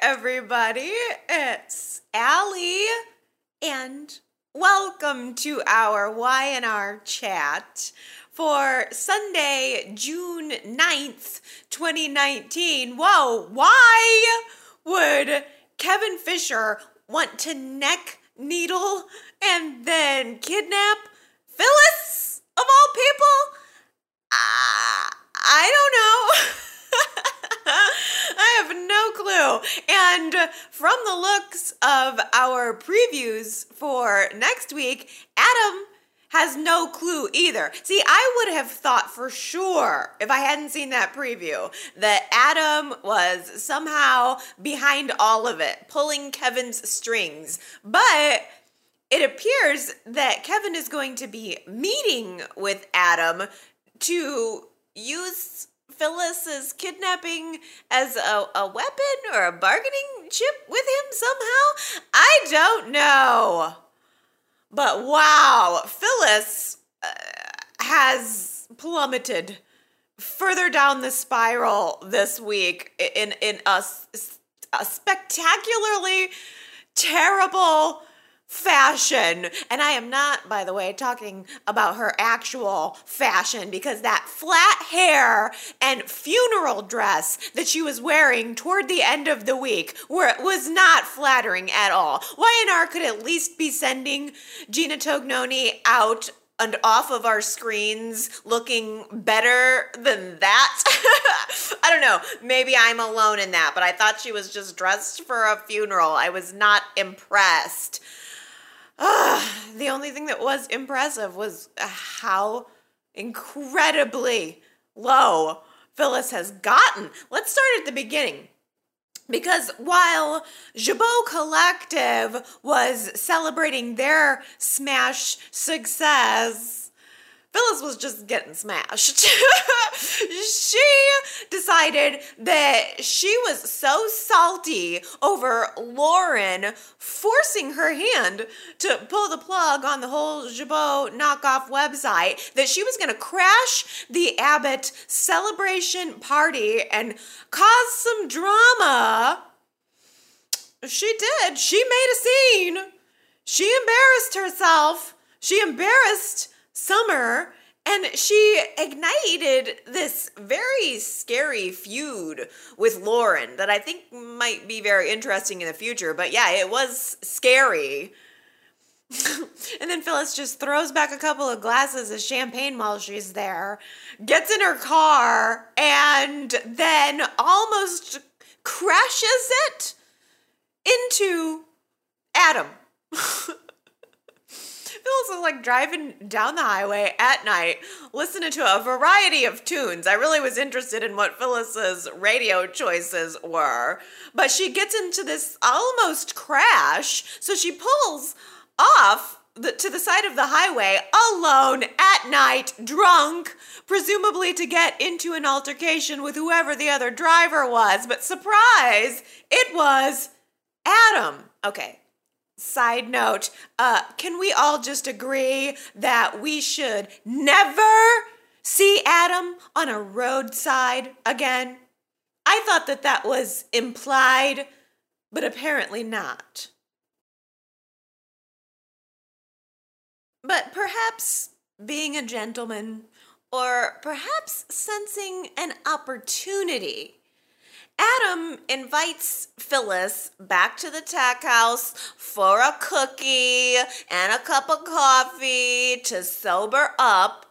everybody. It's Allie, and welcome to our Y&R chat for Sunday, June 9th, 2019. Whoa, why would Kevin Fisher want to neck, needle, and then kidnap Phyllis, of all people? Uh, I don't know. Have no clue. And from the looks of our previews for next week, Adam has no clue either. See, I would have thought for sure, if I hadn't seen that preview, that Adam was somehow behind all of it, pulling Kevin's strings. But it appears that Kevin is going to be meeting with Adam to use Phyllis's kidnapping as a, a weapon or a bargaining chip with him somehow? I don't know. But wow, Phyllis uh, has plummeted further down the spiral this week in in a, a spectacularly terrible fashion. And I am not, by the way, talking about her actual fashion because that flat hair and funeral dress that she was wearing toward the end of the week were, was not flattering at all. Y&R could at least be sending Gina Tognoni out and off of our screens looking better than that. I don't know. Maybe I'm alone in that, but I thought she was just dressed for a funeral. I was not impressed. The only thing that was impressive was how incredibly low Phyllis has gotten. Let's start at the beginning. Because while Jabot Collective was celebrating their smash success, Phyllis was just getting smashed. she decided that she was so salty over Lauren forcing her hand to pull the plug on the whole Jabot knockoff website that she was going to crash the Abbott celebration party and cause some drama. She did. She made a scene. She embarrassed herself. She embarrassed Summer, and she ignited this very scary feud with Lauren that I think might be very interesting in the future. But yeah, it was scary. and then Phyllis just throws back a couple of glasses of champagne while she's there, gets in her car, and then almost crashes it into Adam. Phyllis was like driving down the highway at night, listening to a variety of tunes. I really was interested in what Phyllis's radio choices were. But she gets into this almost crash, so she pulls off the, to the side of the highway alone at night, drunk, presumably to get into an altercation with whoever the other driver was. But surprise, it was Adam. Okay, Side note, uh, can we all just agree that we should never see Adam on a roadside again? I thought that that was implied, but apparently not. But perhaps being a gentleman, or perhaps sensing an opportunity Adam invites Phyllis back to the tack house for a cookie and a cup of coffee to sober up.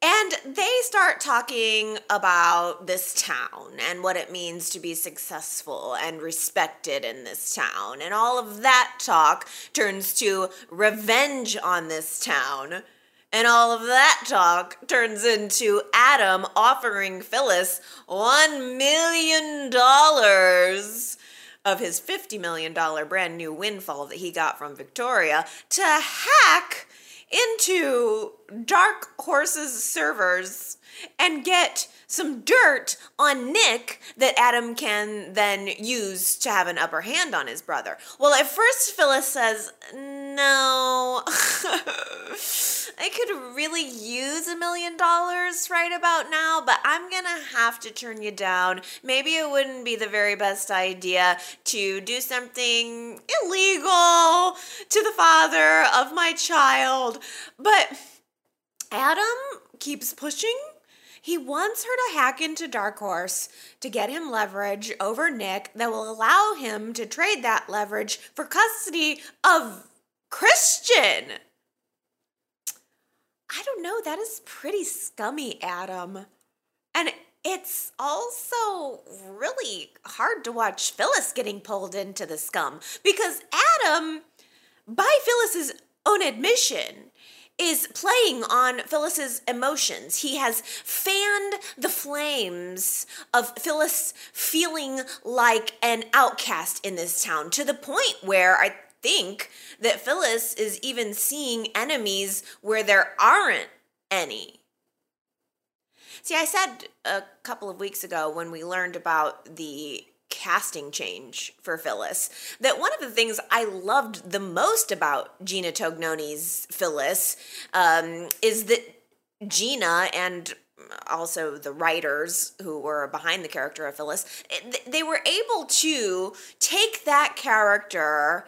And they start talking about this town and what it means to be successful and respected in this town. And all of that talk turns to revenge on this town. And all of that talk turns into Adam offering Phyllis $1 million of his $50 million brand new windfall that he got from Victoria to hack into Dark Horse's servers and get some dirt on Nick that Adam can then use to have an upper hand on his brother. Well, at first, Phyllis says, No, I could really use a million dollars right about now, but I'm gonna have to turn you down. Maybe it wouldn't be the very best idea to do something illegal to the father of my child. But Adam keeps pushing he wants her to hack into Dark Horse to get him leverage over Nick that will allow him to trade that leverage for custody of Christian. I don't know, that is pretty scummy, Adam. And it's also really hard to watch Phyllis getting pulled into the scum because Adam, by Phyllis's own admission, is playing on Phyllis's emotions. He has fanned the flames of Phyllis feeling like an outcast in this town to the point where I think that Phyllis is even seeing enemies where there aren't any. See, I said a couple of weeks ago when we learned about the casting change for Phyllis. That one of the things I loved the most about Gina Tognoni's Phyllis um, is that Gina and also the writers who were behind the character of Phyllis, they were able to take that character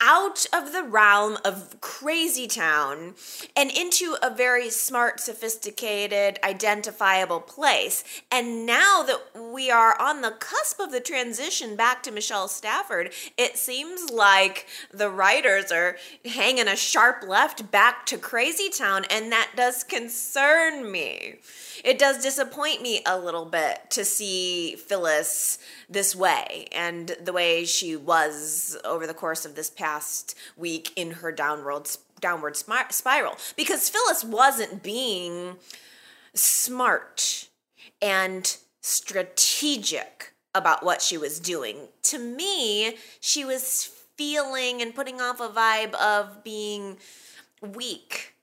out of the realm of crazy town and into a very smart, sophisticated, identifiable place. And now that we are on the cusp of the transition back to Michelle Stafford, it seems like the writers are hanging a sharp left back to crazy town, and that does concern me. It does disappoint me a little bit to see Phyllis this way and the way she was over the course of this past week in her downward downward spiral because Phyllis wasn't being smart and strategic about what she was doing. To me, she was feeling and putting off a vibe of being weak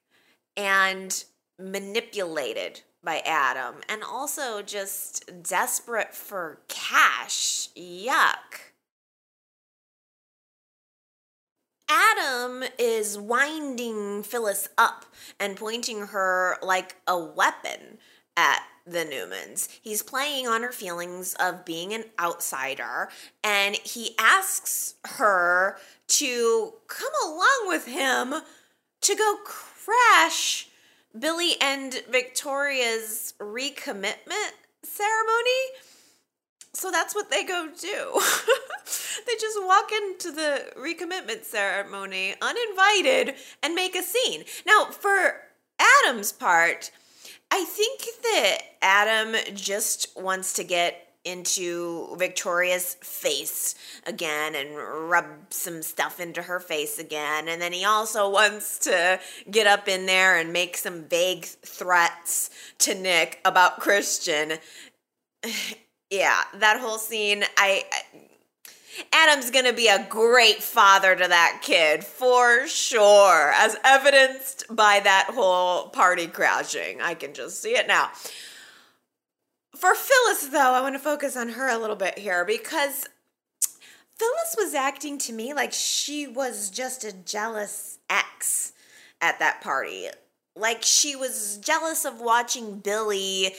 and manipulated by Adam and also just desperate for cash. Yuck. Adam is winding Phyllis up and pointing her like a weapon at the Newmans. He's playing on her feelings of being an outsider and he asks her to come along with him to go crash Billy and Victoria's recommitment ceremony. So that's what they go do. they just walk into the recommitment ceremony uninvited and make a scene. Now, for Adam's part, I think that Adam just wants to get into Victoria's face again and rub some stuff into her face again. And then he also wants to get up in there and make some vague threats to Nick about Christian. Yeah, that whole scene, I, I Adam's gonna be a great father to that kid for sure, as evidenced by that whole party crashing. I can just see it now. For Phyllis, though, I want to focus on her a little bit here because Phyllis was acting to me like she was just a jealous ex at that party. Like she was jealous of watching Billy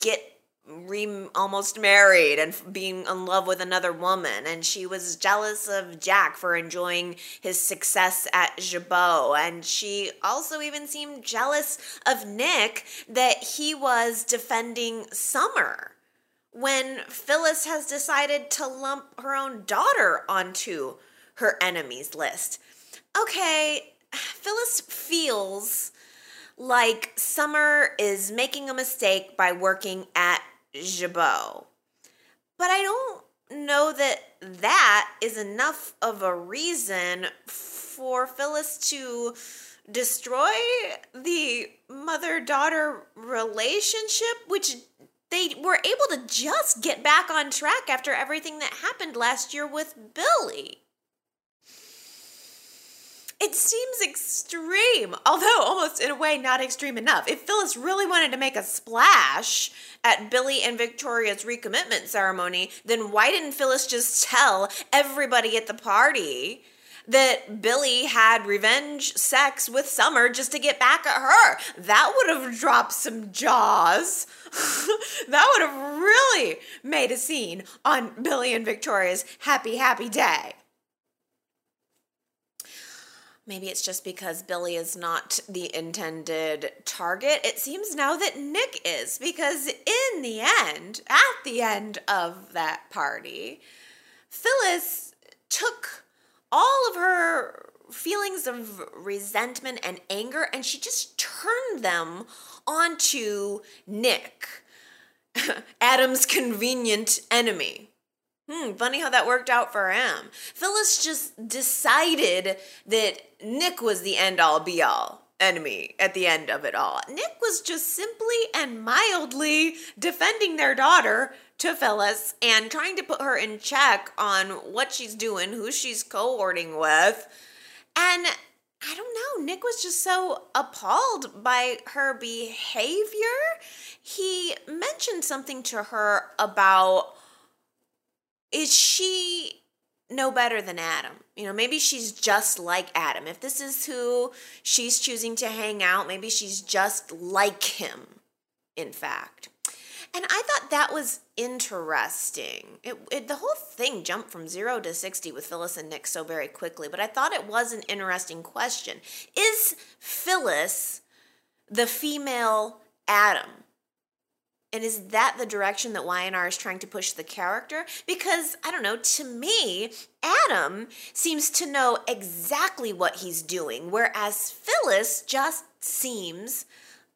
get re- almost married and being in love with another woman and she was jealous of Jack for enjoying his success at Jabot and she also even seemed jealous of Nick that he was defending Summer when Phyllis has decided to lump her own daughter onto her enemies list. Okay, Phyllis feels like Summer is making a mistake by working at Jabot. But I don't know that that is enough of a reason for Phyllis to destroy the mother daughter relationship, which they were able to just get back on track after everything that happened last year with Billy. It seems extreme, although almost in a way not extreme enough. If Phyllis really wanted to make a splash at Billy and Victoria's recommitment ceremony, then why didn't Phyllis just tell everybody at the party that Billy had revenge sex with Summer just to get back at her? That would have dropped some jaws. that would have really made a scene on Billy and Victoria's happy, happy day. Maybe it's just because Billy is not the intended target. It seems now that Nick is, because in the end, at the end of that party, Phyllis took all of her feelings of resentment and anger and she just turned them onto Nick, Adam's convenient enemy. Hmm, funny how that worked out for him. Phyllis just decided that Nick was the end all be all enemy at the end of it all. Nick was just simply and mildly defending their daughter to Phyllis and trying to put her in check on what she's doing, who she's cohorting with. And I don't know, Nick was just so appalled by her behavior. He mentioned something to her about is she no better than Adam. You know, maybe she's just like Adam. If this is who she's choosing to hang out, maybe she's just like him, in fact. And I thought that was interesting. It, it, the whole thing jumped from zero to 60 with Phyllis and Nick so very quickly, but I thought it was an interesting question. Is Phyllis the female Adam? And is that the direction that Y&R is trying to push the character? Because, I don't know, to me, Adam seems to know exactly what he's doing, whereas Phyllis just seems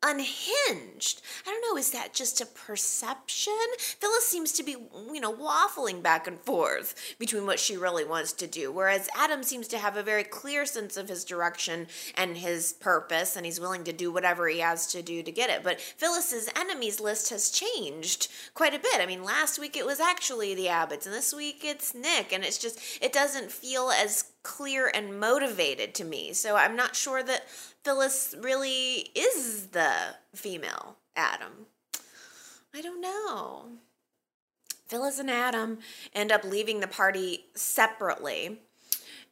unhinged. I don't know, is that just a perception? Phyllis seems to be, you know, waffling back and forth between what she really wants to do, whereas Adam seems to have a very clear sense of his direction and his purpose, and he's willing to do whatever he has to do to get it. But Phyllis's enemies list has changed quite a bit. I mean, last week it was actually the Abbotts, and this week it's Nick, and it's just, it doesn't feel as clear and motivated to me. So I'm not sure that Phyllis really is the female Adam. I don't know. Phyllis and Adam end up leaving the party separately,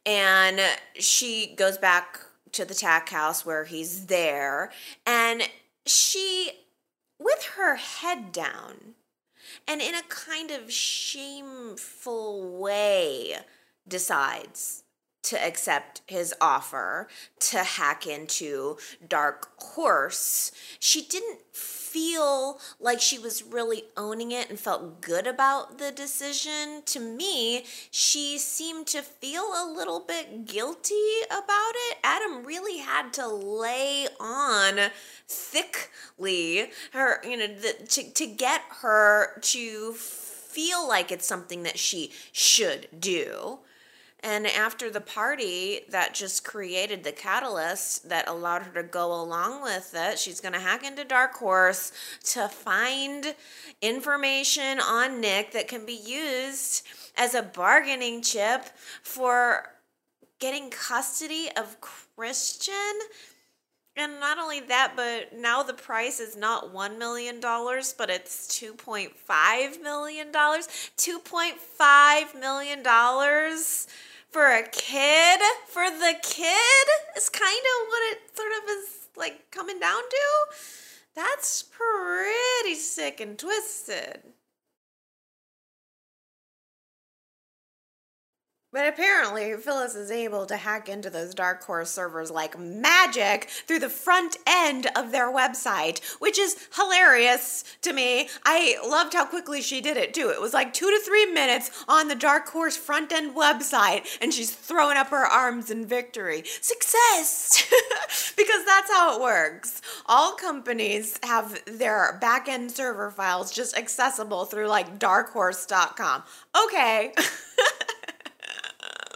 and she goes back to the tack house where he's there, and she, with her head down, and in a kind of shameful way, decides to accept his offer to hack into Dark Horse, she didn't feel like she was really owning it and felt good about the decision. To me, she seemed to feel a little bit guilty about it. Adam really had to lay on thickly her, you know, the, to, to get her to feel like it's something that she should do. And after the party, that just created the catalyst that allowed her to go along with it. She's going to hack into Dark Horse to find information on Nick that can be used as a bargaining chip for getting custody of Christian. And not only that, but now the price is not $1 million, but it's $2.5 million. $2.5 million for a kid, for the kid, is kind of what it sort of is like coming down to. That's pretty sick and twisted. But apparently, Phyllis is able to hack into those Dark Horse servers like magic through the front end of their website, which is hilarious to me. I loved how quickly she did it too. It was like two to three minutes on the Dark Horse front end website, and she's throwing up her arms in victory. Success! because that's how it works. All companies have their back end server files just accessible through like darkhorse.com. Okay.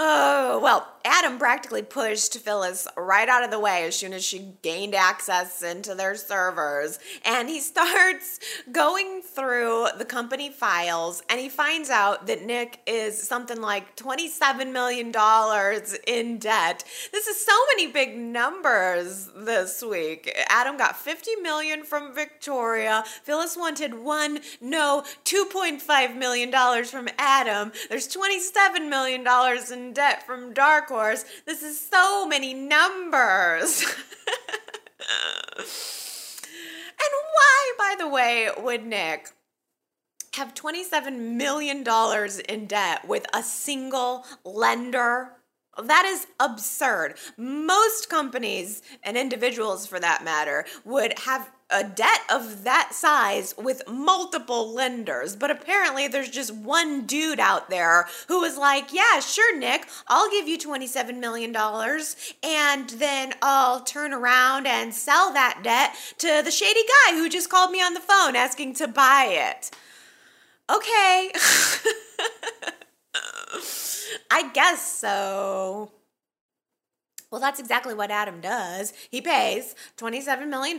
Oh, well, Adam practically pushed Phyllis right out of the way as soon as she gained access into their servers. And he starts going through the company files and he finds out that Nick is something like $27 million in debt. This is so many big numbers this week. Adam got 50 million from Victoria. Phyllis wanted one, no, $2.5 million from Adam. There's $27 million in debt from Dark Horse. This is so many numbers. and why, by the way, would Nick have $27 million in debt with a single lender? That is absurd. Most companies and individuals, for that matter, would have a debt of that size with multiple lenders. But apparently, there's just one dude out there who was like, Yeah, sure, Nick, I'll give you $27 million and then I'll turn around and sell that debt to the shady guy who just called me on the phone asking to buy it. Okay. I guess so. Well, that's exactly what Adam does. He pays $27 million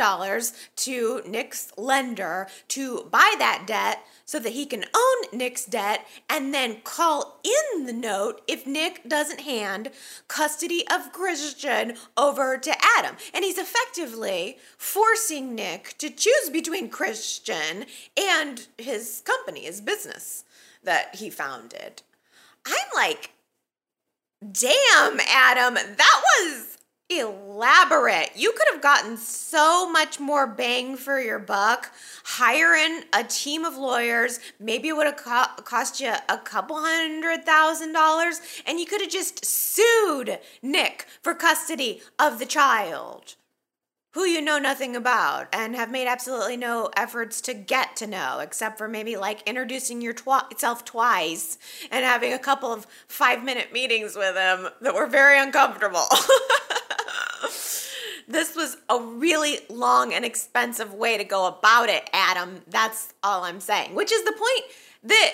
to Nick's lender to buy that debt so that he can own Nick's debt and then call in the note if Nick doesn't hand custody of Christian over to Adam. And he's effectively forcing Nick to choose between Christian and his company, his business that he founded. I'm like, Damn, Adam, that was elaborate. You could have gotten so much more bang for your buck hiring a team of lawyers. Maybe it would have co- cost you a couple hundred thousand dollars, and you could have just sued Nick for custody of the child who you know nothing about and have made absolutely no efforts to get to know, except for maybe like introducing yourself twice and having a couple of five minute meetings with him that were very uncomfortable. this was a really long and expensive way to go about it, Adam. That's all I'm saying, which is the point that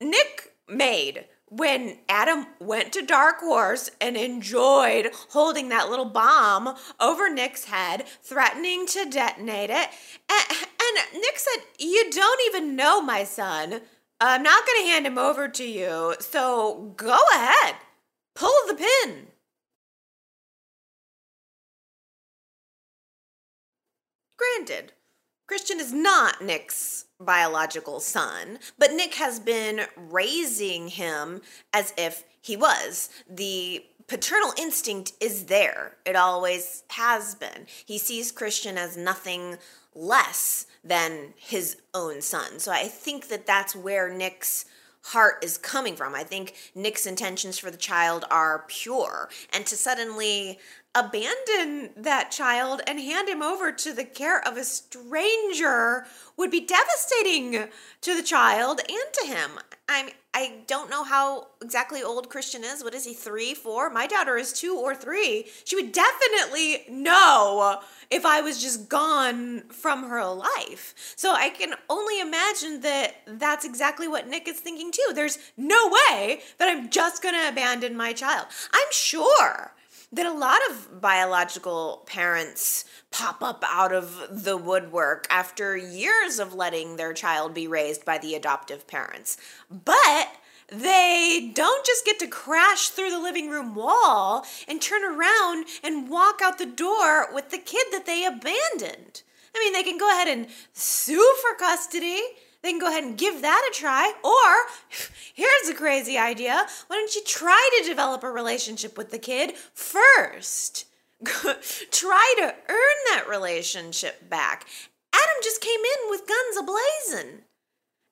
Nick made when Adam went to Dark Horse and enjoyed holding that little bomb over Nick's head, threatening to detonate it. And, and Nick said, You don't even know my son. I'm not going to hand him over to you, so go ahead, pull the pin. Granted, Christian is not Nick's biological son, but Nick has been raising him as if he was. The paternal instinct is there, it always has been. He sees Christian as nothing less than his own son. So I think that that's where Nick's heart is coming from. I think Nick's intentions for the child are pure. And to suddenly abandon that child and hand him over to the care of a stranger would be devastating to the child and to him. I'm I don't know how exactly old Christian is. What is he, three, four? My daughter is two or three. She would definitely know if I was just gone from her life. So I can only imagine that that's exactly what Nick is thinking too. There's no way that I'm just gonna abandon my child. I'm sure that a lot of biological parents pop up out of the woodwork after years of letting their child be raised by the adoptive parents. But they don't just get to crash through the living room wall and turn around and walk out the door with the kid that they abandoned. I mean, they can go ahead and sue for custody they can go ahead and give that a try. Or, here's a crazy idea why don't you try to develop a relationship with the kid first? try to earn that relationship back. Adam just came in with guns ablazing.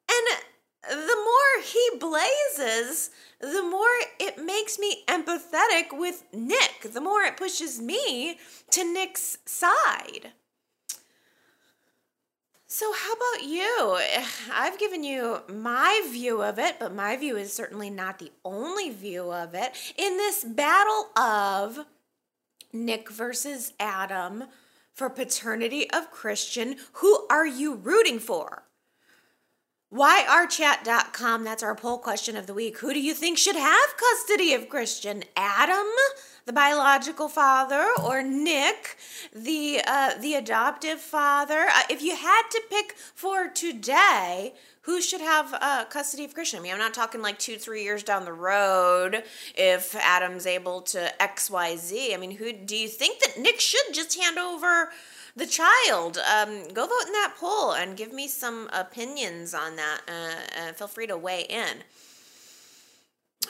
And the more he blazes, the more it makes me empathetic with Nick, the more it pushes me to Nick's side. So, how about you? I've given you my view of it, but my view is certainly not the only view of it. In this battle of Nick versus Adam for paternity of Christian, who are you rooting for? YRChat.com, that's our poll question of the week. Who do you think should have custody of Christian? Adam, the biological father, or Nick, the uh, the adoptive father? Uh, if you had to pick for today, who should have uh, custody of Christian? I mean, I'm not talking like two, three years down the road if Adam's able to X, Y, Z. I mean, who do you think that Nick should just hand over? The child. Um, go vote in that poll and give me some opinions on that. Uh, uh, feel free to weigh in.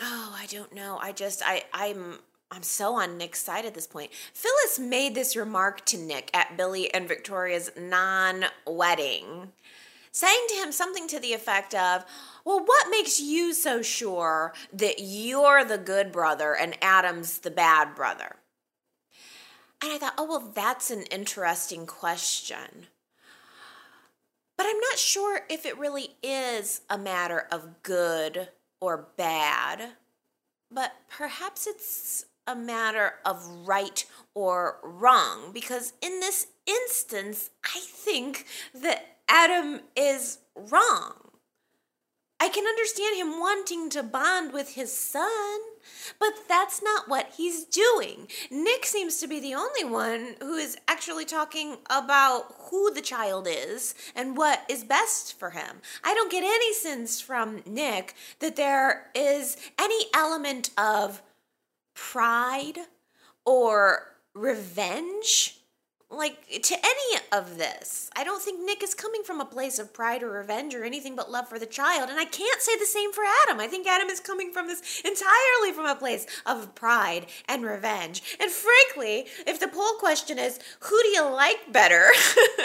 Oh, I don't know. I just I I'm I'm so on Nick's side at this point. Phyllis made this remark to Nick at Billy and Victoria's non-wedding, saying to him something to the effect of, "Well, what makes you so sure that you're the good brother and Adam's the bad brother?" And I thought, oh, well, that's an interesting question. But I'm not sure if it really is a matter of good or bad, but perhaps it's a matter of right or wrong, because in this instance, I think that Adam is wrong. I can understand him wanting to bond with his son, but that's not what he's doing. Nick seems to be the only one who is actually talking about who the child is and what is best for him. I don't get any sense from Nick that there is any element of pride or revenge like to any of this. I don't think Nick is coming from a place of pride or revenge or anything but love for the child. And I can't say the same for Adam. I think Adam is coming from this entirely from a place of pride and revenge. And frankly, if the poll question is, who do you like better?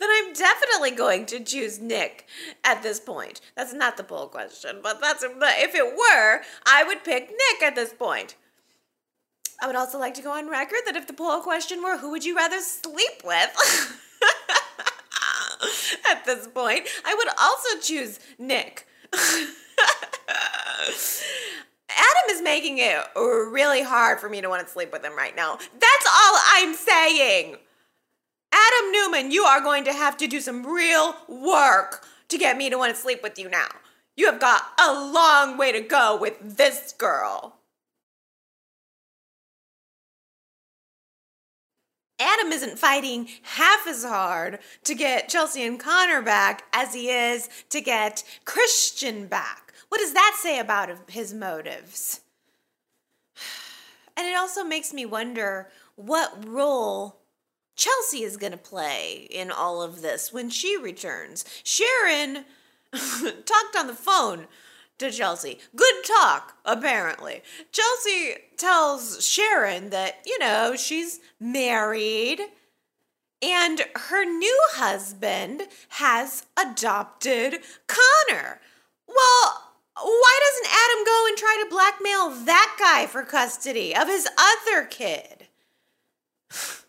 then I'm definitely going to choose Nick at this point. That's not the poll question, but that's if it were, I would pick Nick at this point. I would also like to go on record that if the poll question were who would you rather sleep with at this point, I would also choose Nick. Adam is making it really hard for me to want to sleep with him right now. That's all I'm saying. Adam Newman, you are going to have to do some real work to get me to want to sleep with you now. You have got a long way to go with this girl. Adam isn't fighting half as hard to get Chelsea and Connor back as he is to get Christian back. What does that say about his motives? And it also makes me wonder what role Chelsea is going to play in all of this when she returns. Sharon talked on the phone to Chelsea. Good talk, apparently. Chelsea tells Sharon that, you know, she's married and her new husband has adopted Connor. Well, why doesn't Adam go and try to blackmail that guy for custody of his other kid?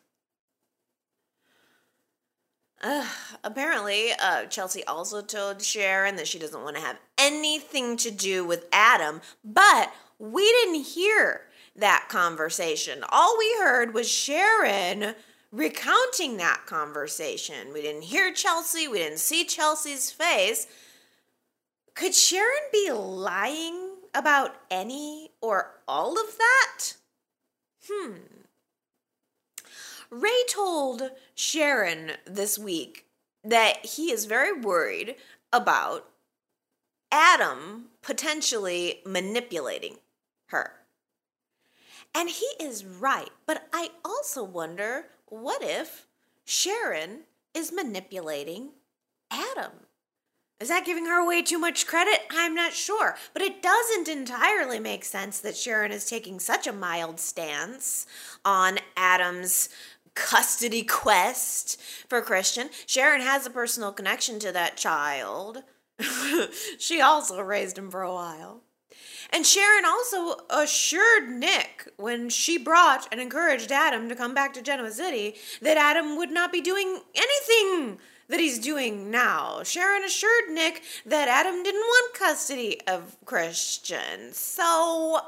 Uh, apparently, uh, Chelsea also told Sharon that she doesn't want to have anything to do with Adam, but we didn't hear that conversation. All we heard was Sharon recounting that conversation. We didn't hear Chelsea, we didn't see Chelsea's face. Could Sharon be lying about any or all of that? Hmm. Ray told Sharon this week that he is very worried about Adam potentially manipulating her. And he is right, but I also wonder what if Sharon is manipulating Adam? Is that giving her way too much credit? I'm not sure. But it doesn't entirely make sense that Sharon is taking such a mild stance on Adam's custody quest for Christian. Sharon has a personal connection to that child. she also raised him for a while. And Sharon also assured Nick when she brought and encouraged Adam to come back to Genoa City that Adam would not be doing anything that he's doing now. Sharon assured Nick that Adam didn't want custody of Christian. So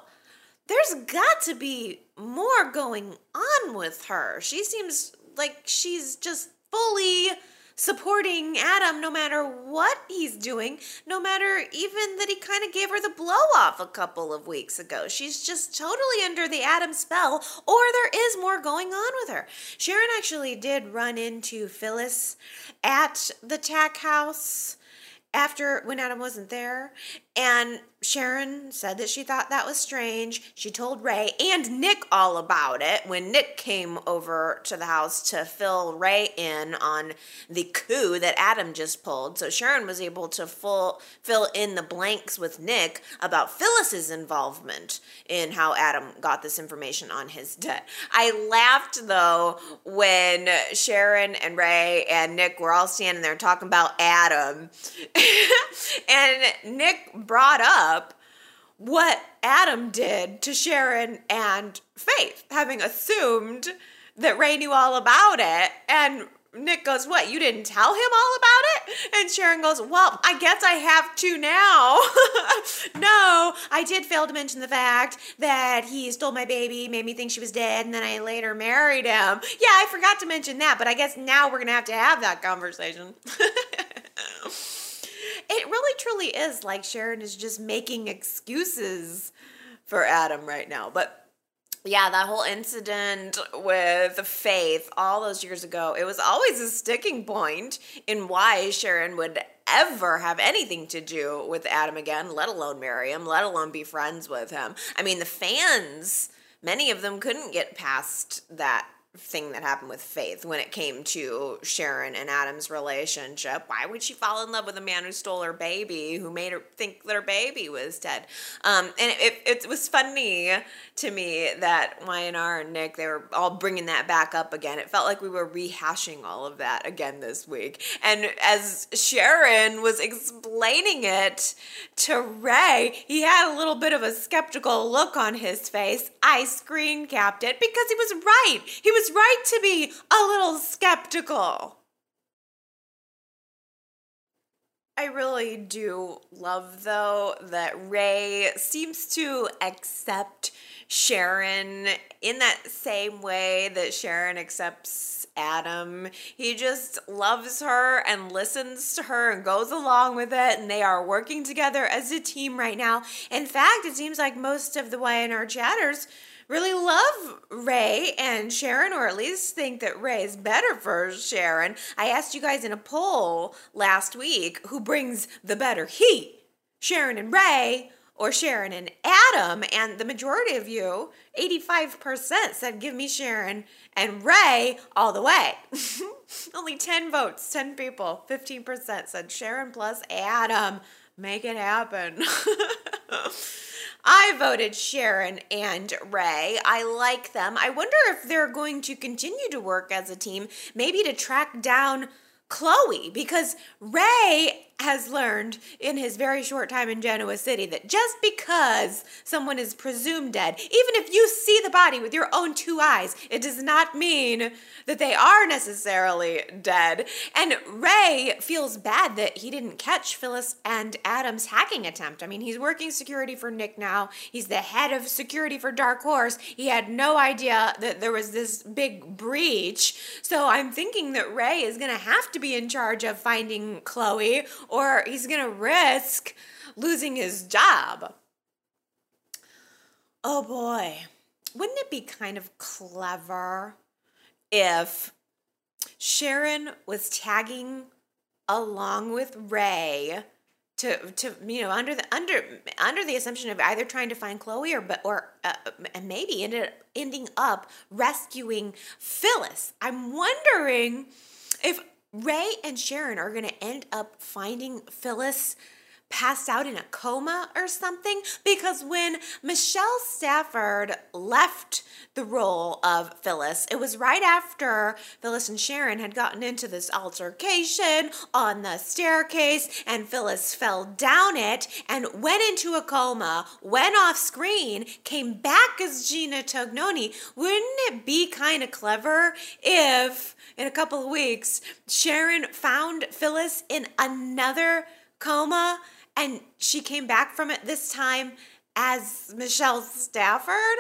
there's got to be more going on with her. She seems like she's just fully supporting Adam no matter what he's doing, no matter even that he kind of gave her the blow off a couple of weeks ago. She's just totally under the Adam spell, or there is more going on with her. Sharon actually did run into Phyllis at the tack house after when Adam wasn't there, and Sharon said that she thought that was strange. She told Ray and Nick all about it when Nick came over to the house to fill Ray in on the coup that Adam just pulled. So Sharon was able to full fill in the blanks with Nick about Phyllis's involvement in how Adam got this information on his debt. I laughed though when Sharon and Ray and Nick were all standing there talking about Adam. and Nick brought up what Adam did to Sharon and Faith, having assumed that Ray knew all about it. And Nick goes, What? You didn't tell him all about it? And Sharon goes, Well, I guess I have to now. no, I did fail to mention the fact that he stole my baby, made me think she was dead, and then I later married him. Yeah, I forgot to mention that, but I guess now we're going to have to have that conversation. it really truly is like Sharon is just making excuses for Adam right now. But yeah, that whole incident with Faith all those years ago, it was always a sticking point in why Sharon would ever have anything to do with Adam again, let alone marry him, let alone be friends with him. I mean, the fans, many of them couldn't get past that thing that happened with Faith when it came to Sharon and Adam's relationship. Why would she fall in love with a man who stole her baby, who made her think that her baby was dead? Um, and it, it, it was funny to me that Y&R and Nick, they were all bringing that back up again. It felt like we were rehashing all of that again this week. And as Sharon was explaining it to Ray, he had a little bit of a skeptical look on his face. I screen capped it because he was right. He was was right to be a little skeptical. I really do love, though, that Ray seems to accept Sharon in that same way that Sharon accepts Adam. He just loves her and listens to her and goes along with it, and they are working together as a team right now. In fact, it seems like most of the Y&R chatters really love Ray and Sharon, or at least think that Ray is better for Sharon. I asked you guys in a poll last week who brings the better heat, Sharon and Ray or Sharon and Adam, and the majority of you, 85%, said give me Sharon and Ray all the way. Only 10 votes, 10 people, 15% said Sharon plus Adam. Make it happen. I voted Sharon and Ray. I like them. I wonder if they're going to continue to work as a team, maybe to track down Chloe, because Ray has learned in his very short time in Genoa City that just because someone is presumed dead, even if you see the body with your own two eyes, it does not mean that they are necessarily dead. And Ray feels bad that he didn't catch Phyllis and Adam's hacking attempt. I mean, he's working security for Nick now, he's the head of security for Dark Horse. He had no idea that there was this big breach. So I'm thinking that Ray is going to have to be in charge of finding Chloe or he's going to risk losing his job. Oh boy, wouldn't it be kind of clever if Sharon was tagging along with Ray to to you know under the under under the assumption of either trying to find Chloe or but or uh, maybe ended ending up rescuing Phyllis. I'm wondering if Ray and Sharon are going to end up finding Phyllis passed out in a coma or something because when Michelle Stafford left the role of Phyllis, it was right after Phyllis and Sharon had gotten into this altercation on the staircase and Phyllis fell down it and went into a coma, went off screen, came back as Gina Tognoni. Wouldn't it be kind of clever if in a couple of weeks Sharon found Phyllis in another coma and she came back from it this time as Michelle Stafford?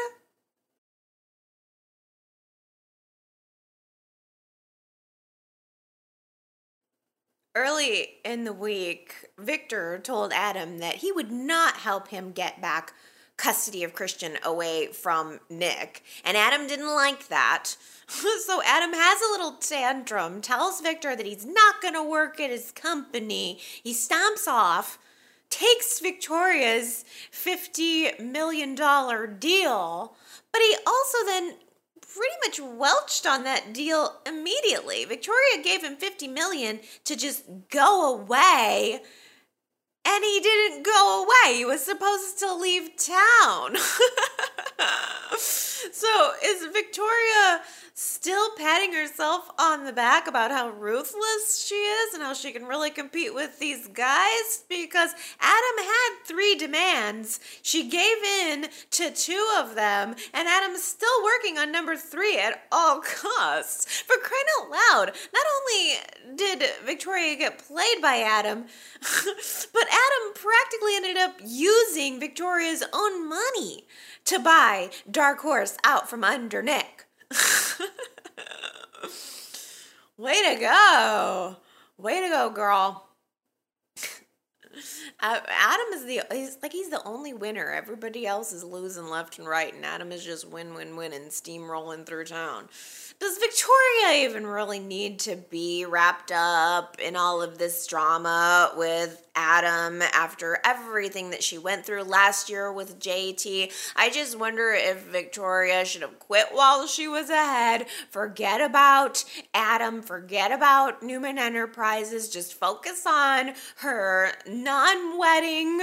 early in the week, Victor told Adam that he would not help him get back custody of Christian away from Nick. And Adam didn't like that. so Adam has a little tantrum, tells Victor that he's not going to work at his company. He stomps off, takes Victoria's $50 million deal, but he also then pretty much welched on that deal immediately. Victoria gave him 50 million to just go away and he didn't go away. He was supposed to leave town. so is Victoria still patting herself on the back about how ruthless she is and how she can really compete with these guys because Adam had three demands. She gave in to two of them, and Adam's still working on number three at all costs. For crying out loud, not only did Victoria get played by Adam, but Adam practically ended up using Victoria's own money to buy Dark Horse out from under Nick. Way to go. Way to go, girl. Uh, Adam is the he's like he's the only winner. Everybody else is losing left and right, and Adam is just win win win and steamrolling through town. Does Victoria even really need to be wrapped up in all of this drama with Adam after everything that she went through last year with JT? I just wonder if Victoria should have quit while she was ahead. Forget about Adam, forget about Newman Enterprises, just focus on her non wedding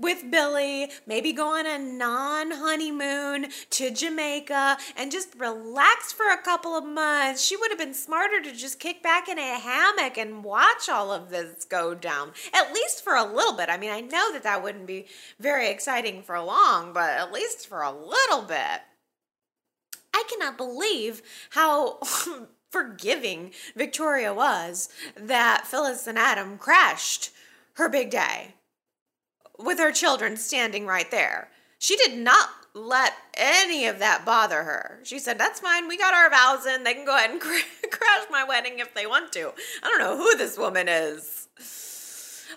with Billy, maybe go on a non honeymoon to Jamaica and just relax for a couple of months. She would have been smarter to just kick back in a hammock and watch all of this go down, at least for a little bit. I mean, I know that that wouldn't be very exciting for long, but at least for a little bit. I cannot believe how forgiving Victoria was that Phyllis and Adam crashed her big day with her children standing right there. She did not let any of that bother her. She said, That's fine. We got our vows in. They can go ahead and crash my wedding if they want to. I don't know who this woman is.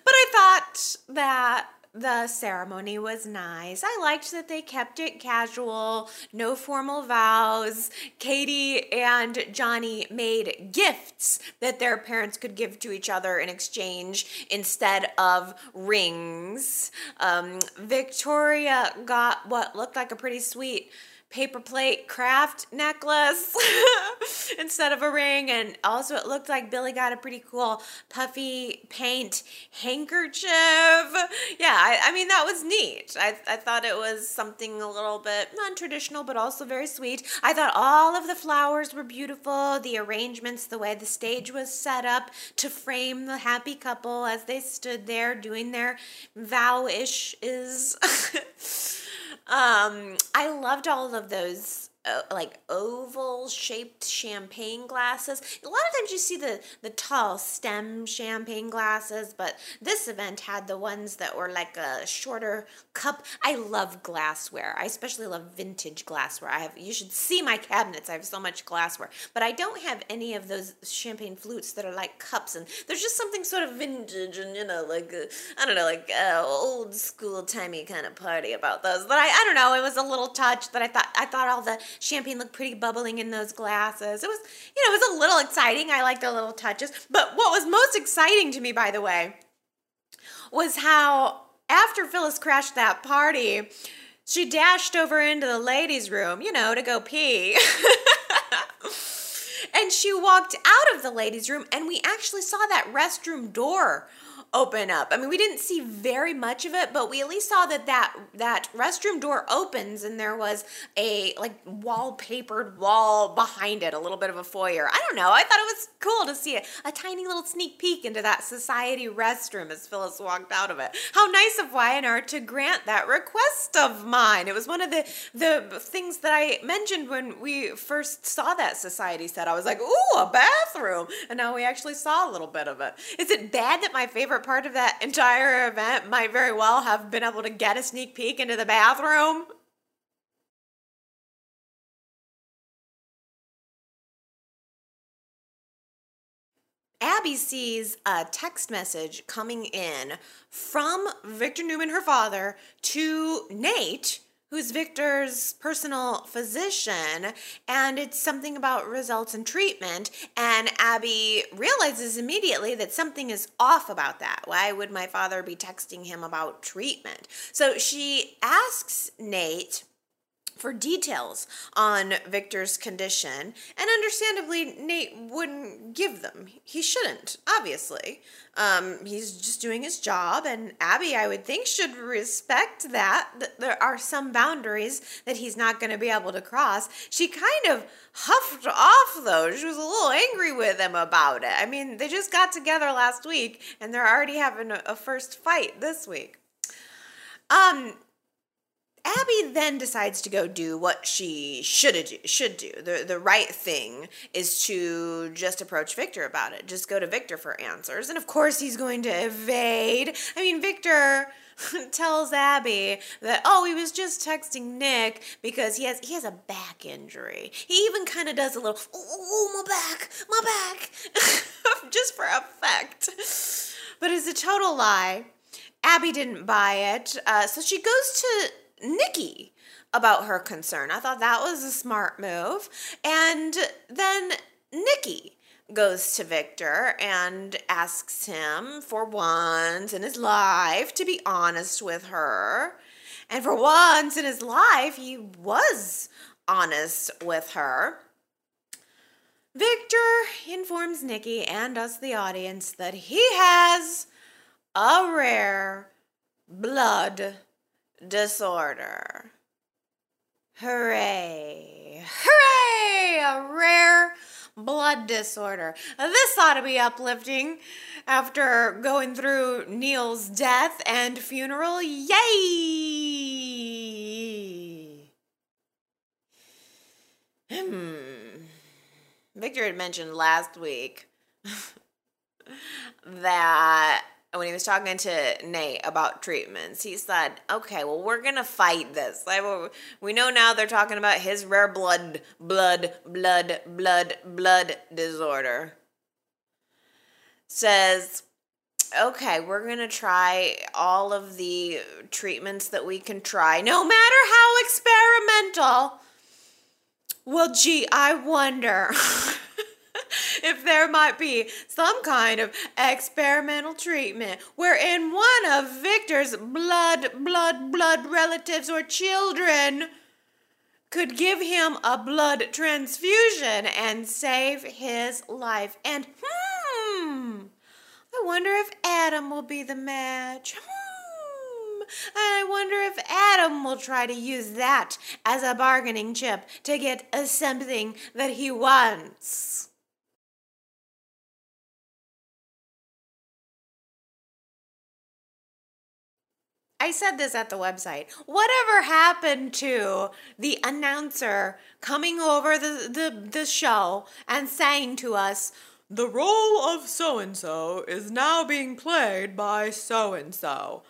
But I thought that the ceremony was nice. I liked that they kept it casual, no formal vows. Katie and Johnny made gifts that their parents could give to each other in exchange instead of rings. Um, Victoria got what looked like a pretty sweet paper plate craft necklace instead of a ring. And also, it looked like Billy got a pretty cool puffy paint handkerchief. Yeah, I, I mean, that was neat. I, I thought it was something a little bit non traditional, but also very sweet. I thought all of the flowers were beautiful, the arrangements, the way the stage was set up to frame the happy couple as they stood there doing their vow ish is. Um, I loved all of those uh, like oval shaped champagne glasses. A lot of times you see the the tall stem champagne glasses, but this event had the ones that were like a shorter cup. I love glassware. I especially love vintage glassware. I have you should see my cabinets. I have so much glassware, but I don't have any of those champagne flutes that are like cups. And there's just something sort of vintage and you know like uh, I don't know like uh, old school timey kind of party about those. But I I don't know. It was a little touch that I thought I thought all the champagne looked pretty bubbling in those glasses. It was, you know, it was a little exciting. I liked the little touches. But what was most exciting to me, by the way, was how after Phyllis crashed that party, she dashed over into the ladies' room, you know, to go pee. and she walked out of the ladies' room, and we actually saw that restroom door open up. I mean, we didn't see very much of it, but we at least saw that that that restroom door opens and there was a like wallpapered wall behind it, a little bit of a foyer. I don't know. I thought it was cool to see a, a tiny little sneak peek into that society restroom as Phyllis walked out of it. How nice of Y&R to grant that request of mine. It was one of the the things that I mentioned when we first saw that society set. I was like, "Ooh, a bathroom." And now we actually saw a little bit of it. Is it bad that my favorite part of that entire event might very well have been able to get a sneak peek into the bathroom. Abby sees a text message coming in from Victor Newman, her father, to Nate, who's Victor's personal physician, and it's something about results and treatment. And Abby realizes immediately that something is off about that. Why would my father be texting him about treatment? So she asks Nate for details on Victor's condition, and understandably, Nate wouldn't give them. He shouldn't, obviously. Um, he's just doing his job, and Abby, I would think, should respect that. That there are some boundaries that he's not going to be able to cross. She kind of huffed off, though. She was a little angry with him about it. I mean, they just got together last week, and they're already having a, a first fight this week. Um, Abby then decides to go do what she should do. Should do the the right thing is to just approach Victor about it. Just go to Victor for answers, and of course he's going to evade. I mean, Victor tells Abby that oh he was just texting Nick because he has he has a back injury. He even kind of does a little oh my back my back just for effect, but it's a total lie. Abby didn't buy it, uh, so she goes to Nikki about her concern. I thought that was a smart move. And then Nikki goes to Victor and asks him for once in his life to be honest with her. And for once in his life, he was honest with her. Victor informs Nikki and us, the audience, that he has a rare blood disorder. Hooray! Hooray! A rare blood disorder. This ought to be uplifting after going through Neil's death and funeral. Yay! Hmm. Victor had mentioned last week that when he was talking to Nate about treatments, he said, "Okay, well, we're gonna fight this. Like, we know now they're talking about his rare blood, blood, blood, blood, blood disorder." Says, "Okay, we're gonna try all of the treatments that we can try, no matter how experimental." Well, gee, I wonder. if there might be some kind of experimental treatment wherein one of Victor's blood, blood, blood relatives or children could give him a blood transfusion and save his life. And hmm, I wonder if Adam will be the match. Hmm, I wonder if Adam will try to use that as a bargaining chip to get something that he wants. I said this at the website. Whatever happened to the announcer coming over the, the, the show and saying to us, the role of so and so is now being played by so and so?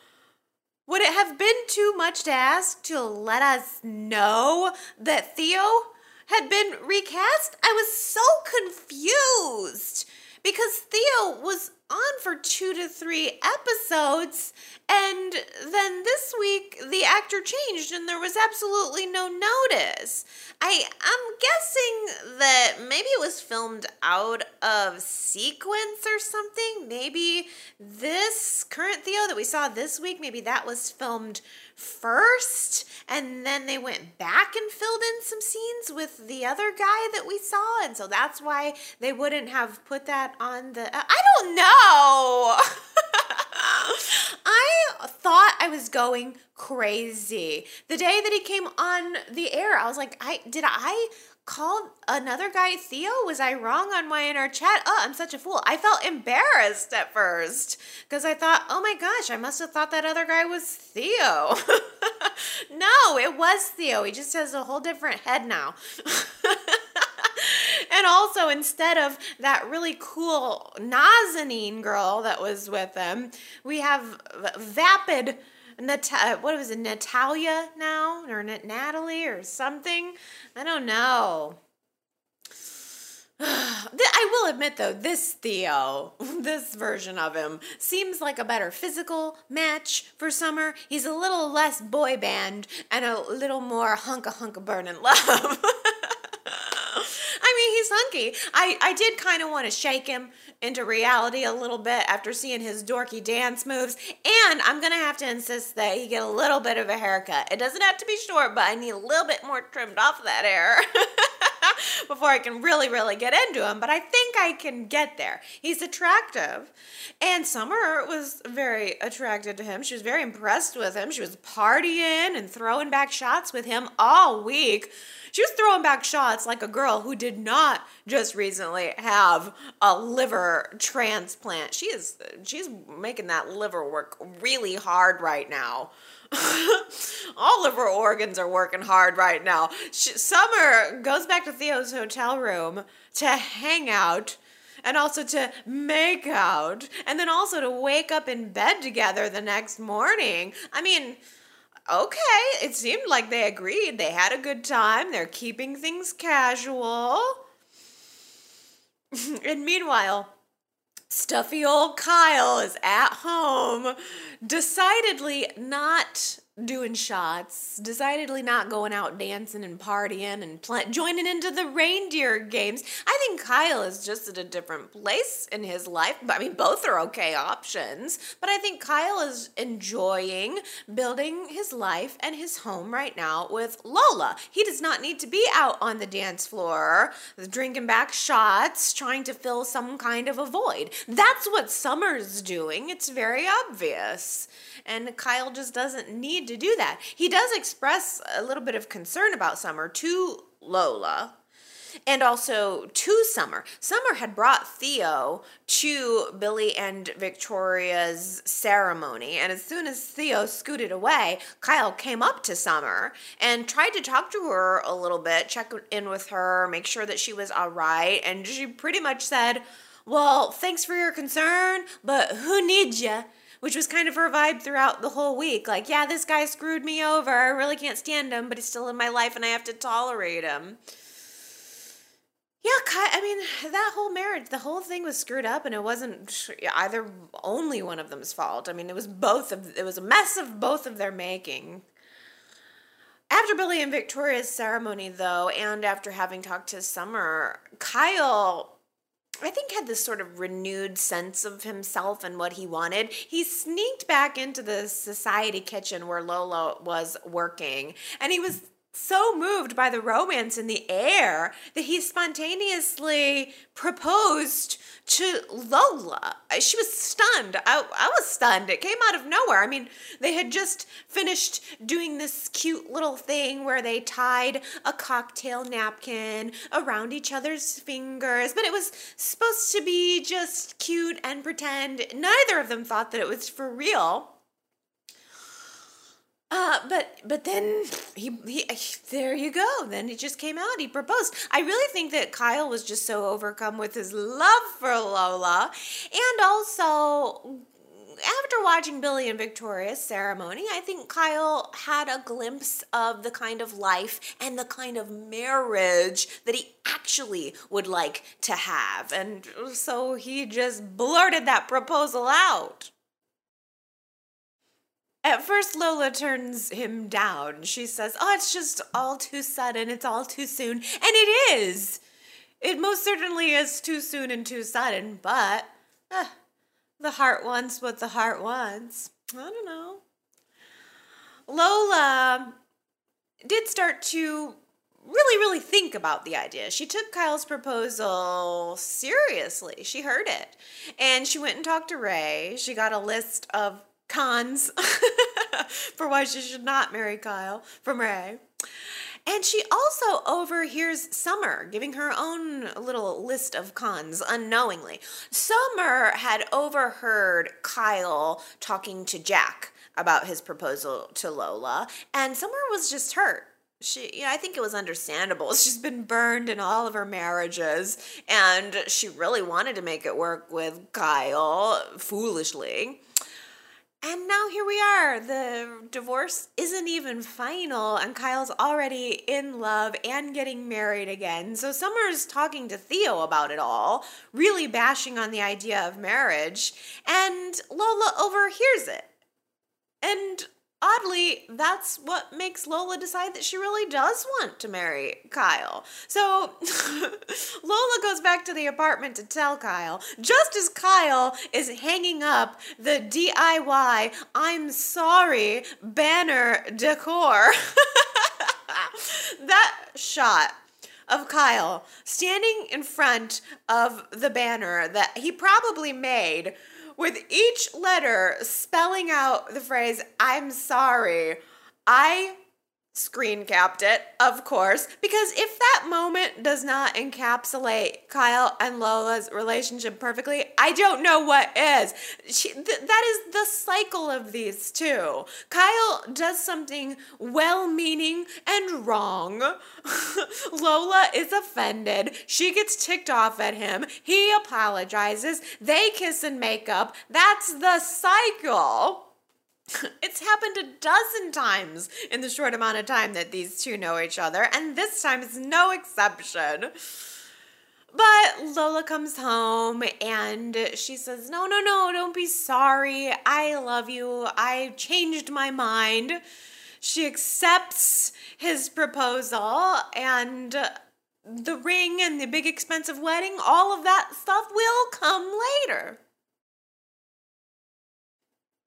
Would it have been too much to ask to let us know that Theo had been recast? I was so confused because Theo was on for two to three episodes, and then this week the actor changed and there was absolutely no notice. I I'm guessing that maybe it was filmed out of sequence or something. Maybe this current Theo that we saw this week, maybe that was filmed first and then they went back and filled in some scenes with the other guy that we saw and so that's why they wouldn't have put that on the uh, I don't know. I thought I was going crazy. The day that he came on the air, I was like, I did I call another guy Theo? Was I wrong on my inner chat? Oh, I'm such a fool. I felt embarrassed at first because I thought, oh my gosh, I must have thought that other guy was Theo. no, it was Theo. He just has a whole different head now. and also, instead of that really cool Nazanin girl that was with them, we have Vapid Nat- what was it, Natalia now? Or Natalie or something? I don't know. I will admit though, this Theo, this version of him, seems like a better physical match for Summer. He's a little less boy band and a little more hunka hunka burning love. I mean, he's hunky. I, I did kind of want to shake him into reality a little bit after seeing his dorky dance moves. And I'm going to have to insist that he get a little bit of a haircut. It doesn't have to be short, but I need a little bit more trimmed off of that hair. before I can really, really get into him, but I think I can get there. He's attractive. And Summer was very attracted to him. She was very impressed with him. She was partying and throwing back shots with him all week. She was throwing back shots like a girl who did not just recently have a liver transplant. She is she's making that liver work really hard right now. All of her organs are working hard right now. She, Summer goes back to Theo's hotel room to hang out and also to make out and then also to wake up in bed together the next morning. I mean, okay, it seemed like they agreed. They had a good time. They're keeping things casual. and meanwhile, stuffy old Kyle is at home, decidedly not doing shots, decidedly not going out dancing and partying and pl- joining into the reindeer games. I think Kyle is just at a different place in his life. I mean, both are okay options, but I think Kyle is enjoying building his life and his home right now with Lola. He does not need to be out on the dance floor drinking back shots, trying to fill some kind of a void. That's what Summer's doing. It's very obvious. And Kyle just doesn't need to do that. He does express a little bit of concern about Summer to Lola and also to Summer. Summer had brought Theo to Billy and Victoria's ceremony, and as soon as Theo scooted away, Kyle came up to Summer and tried to talk to her a little bit, check in with her, make sure that she was all right, and she pretty much said, Well, thanks for your concern, but who needs you? Which was kind of her vibe throughout the whole week. Like, yeah, this guy screwed me over. I really can't stand him, but he's still in my life and I have to tolerate him. Yeah, I mean, that whole marriage, the whole thing was screwed up, and it wasn't either only one of them's fault. I mean, it was both of it was a mess of both of their making. After Billy and Victoria's ceremony, though, and after having talked to Summer, Kyle I think had this sort of renewed sense of himself and what he wanted. He sneaked back into the society kitchen where Lola was working and he was so moved by the romance in the air that he spontaneously proposed to Lola. She was stunned. I, I was stunned. It came out of nowhere. I mean, they had just finished doing this cute little thing where they tied a cocktail napkin around each other's fingers, but it was supposed to be just cute and pretend. Neither of them thought that it was for real. Uh, but but then he, he there you go. Then he just came out. He proposed. I really think that Kyle was just so overcome with his love for Lola, and also after watching Billy and Victoria's ceremony, I think Kyle had a glimpse of the kind of life and the kind of marriage that he actually would like to have. And so he just blurted that proposal out. At first, Lola turns him down. She says, Oh, it's just all too sudden. It's all too soon. And it is. It most certainly is too soon and too sudden, but uh, the heart wants what the heart wants. I don't know. Lola did start to really, really think about the idea. She took Kyle's proposal seriously. She heard it. And she went and talked to Ray. She got a list of cons for why she should not marry Kyle from Ray. And she also overhears Summer giving her own little list of cons unknowingly. Summer had overheard Kyle talking to Jack about his proposal to Lola, and Summer was just hurt. She, yeah, I think it was understandable. She's been burned in all of her marriages, and she really wanted to make it work with Kyle, foolishly. And now here we are. The divorce isn't even final, and Kyle's already in love and getting married again. So Summer's talking to Theo about it all, really bashing on the idea of marriage, and Lola overhears it. And oddly, that's what makes Lola decide that she really does want to marry Kyle. So Lola goes back to the apartment to tell Kyle, just as Kyle is hanging up the DIY I'm sorry banner decor. that shot of Kyle standing in front of the banner that he probably made with each letter spelling out the phrase, I'm sorry. I screen capped it, of course, because if that moment does not encapsulate Kyle and Lola's relationship perfectly, I don't know what is. She, th- that is the cycle of these two. Kyle does something well meaning and wrong. Lola is offended. She gets ticked off at him. He apologizes. They kiss and make up. That's the cycle. It's happened a dozen times in the short amount of time that these two know each other, and this time is no exception. But Lola comes home and she says, No, no, no, don't be sorry. I love you. I changed my mind. She accepts his proposal and the ring and the big expensive wedding, all of that stuff will come later.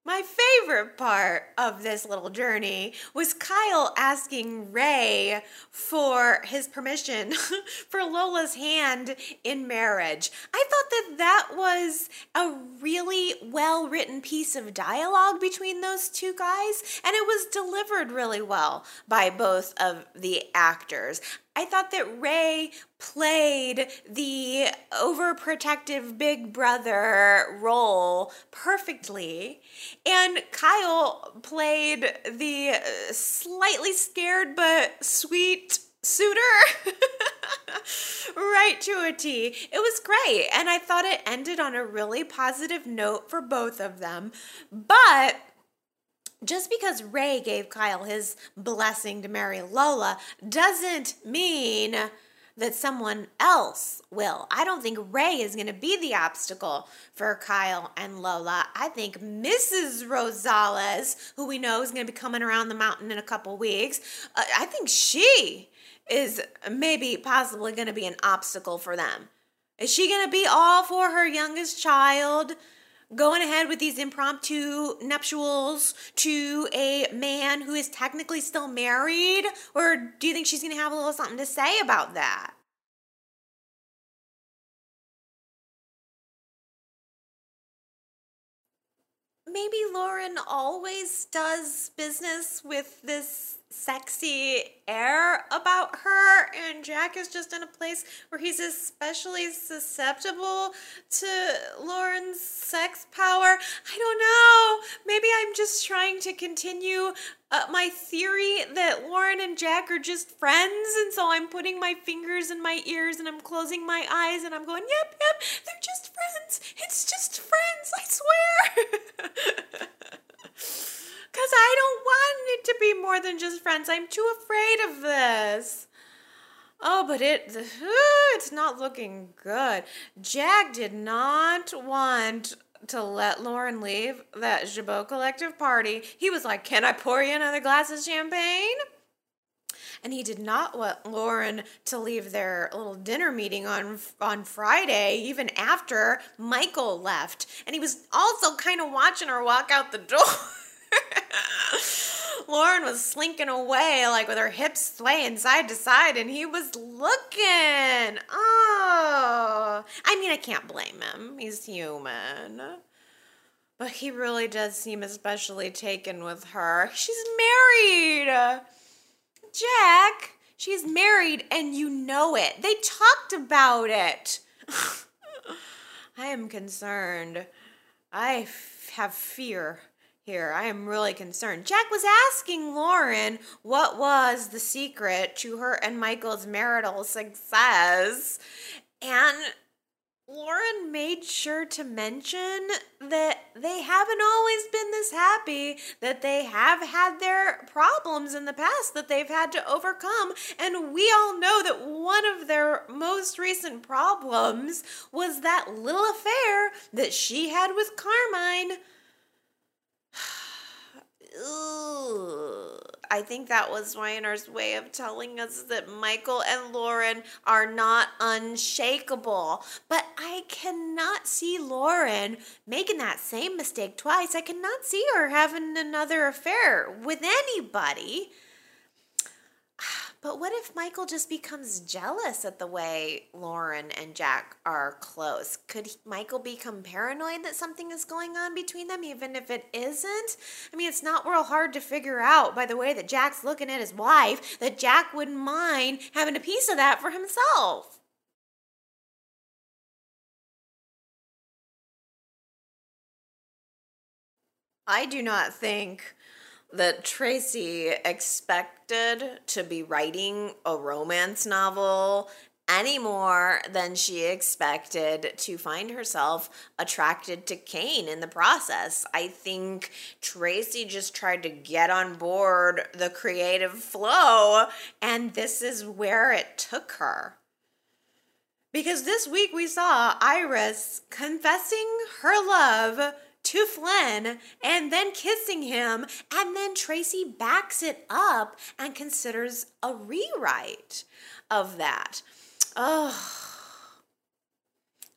My favorite part of this little journey was Kyle asking Ray for his permission for Lola's hand in marriage. I thought that that was a really well written piece of dialogue between those two guys, and it was delivered really well by both of the actors. I thought that Ray played the overprotective big brother role perfectly, and Kyle played the uh, slightly scared but sweet suitor right to a T. It was great, and I thought it ended on a really positive note for both of them. But just because Ray gave Kyle his blessing to marry Lola doesn't mean that someone else will. I don't think Ray is going to be the obstacle for Kyle and Lola. I think Mrs. Rosales, who we know is going to be coming around the mountain in a couple weeks, uh, I think she is maybe possibly going to be an obstacle for them. Is she going to be all for her youngest child? Going ahead with these impromptu nuptials to a man who is technically still married? Or do you think she's going to have a little something to say about that? Maybe Lauren always does business with this sexy air about her, and Jack is just in a place where he's especially susceptible to Lauren's sex power. I don't know. Maybe I'm just trying to continue uh, my theory that Lauren and Jack are just friends, and so I'm putting my fingers in my ears and I'm closing my eyes and I'm going, yep, yep, they're just friends. It's just friends, I swear. Because I don't want it to be more than just friends. I'm too afraid of this. Oh, but it it's not looking good. Jack did not want to let Lauren leave that Jabot collective party. He was like, "Can I pour you another glass of champagne?" And he did not want Lauren to leave their little dinner meeting on on Friday, even after Michael left. And he was also kind of watching her walk out the door. Lauren was slinking away, like with her hips swaying side to side, and he was looking. Oh, I mean, I can't blame him. He's human. But he really does seem especially taken with her. She's married. Jack, she's married, and you know it. They talked about it. I am concerned. I f- have fear here. I am really concerned. Jack was asking Lauren what was the secret to her and Michael's marital success. And Lauren made sure to mention that they haven't always been this happy, that they have had their problems in the past that they've had to overcome. And we all know that one of their most recent problems was that little affair that she had with Carmine. I think that was Weiner's way of telling us that Michael and Lauren are not unshakable. But I cannot see Lauren making that same mistake twice. I cannot see her having another affair with anybody. But what if Michael just becomes jealous at the way Lauren and Jack are close? Could Michael become paranoid that something is going on between them, even if it isn't? I mean, it's not real hard to figure out by the way that Jack's looking at his wife that Jack wouldn't mind having a piece of that for himself. I do not think that Traci expected to be writing a romance novel any more than she expected to find herself attracted to Cane in the process. I think Traci just tried to get on board the creative flow, and this is where it took her. Because this week we saw Iris confessing her love to Flynn and then kissing him. And then Traci backs it up and considers a rewrite of that. Oh.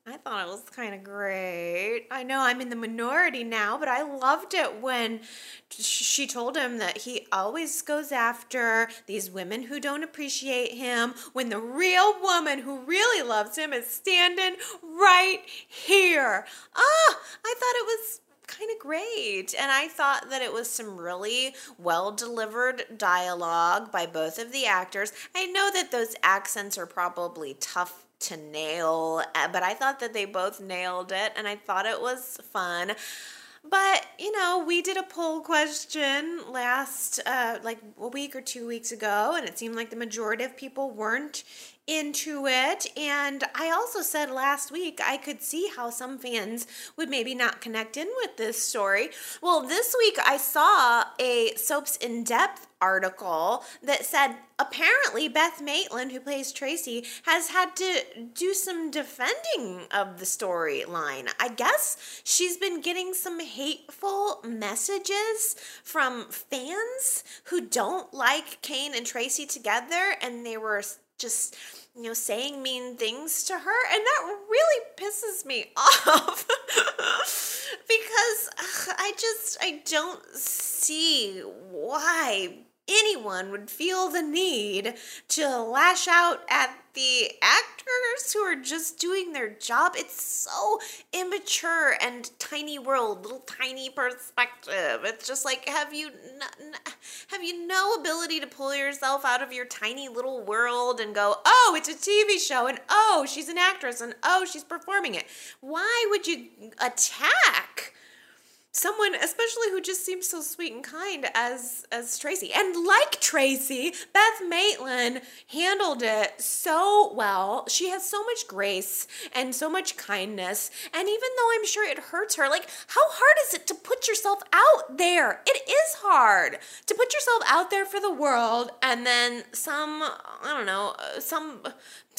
I thought it was kind of great. I know I'm in the minority now, but I loved it when she told him that he always goes after these women who don't appreciate him when the real woman who really loves him is standing right here. Ah, I thought it was kind of great. And I thought that it was some really well delivered dialogue by both of the actors. I know that those accents are probably tough to nail, uh, but I thought that they both nailed it and I thought it was fun. But, you know, we did a poll question last, uh, like a week or two weeks ago, and it seemed like the majority of people weren't into it. And I also said last week I could see how some fans would maybe not connect in with this story. Well, this week I saw a Soaps in Depth article that said apparently Beth Maitland, who plays Traci, has had to do some defending of the storyline. I guess she's been getting some hateful messages from fans who don't like Cane and Traci together, and they were just you know, saying mean things to her. And that really pisses me off because I just, I don't see why anyone would feel the need to lash out at the actors who are just doing their job. It's so immature and tiny world, little tiny perspective. It's just like have you n- have you no ability to pull yourself out of your tiny little world and go, "Oh, it's a TV show and oh, she's an actress and oh, she's performing it." Why would you attack someone especially who just seems so sweet and kind as as Traci. And like Traci, Beth Maitland handled it so well. She has so much grace and so much kindness. And even though I'm sure it hurts her, like how hard is it to put yourself out there? It is hard to put yourself out there for the world and then some I don't know, uh, some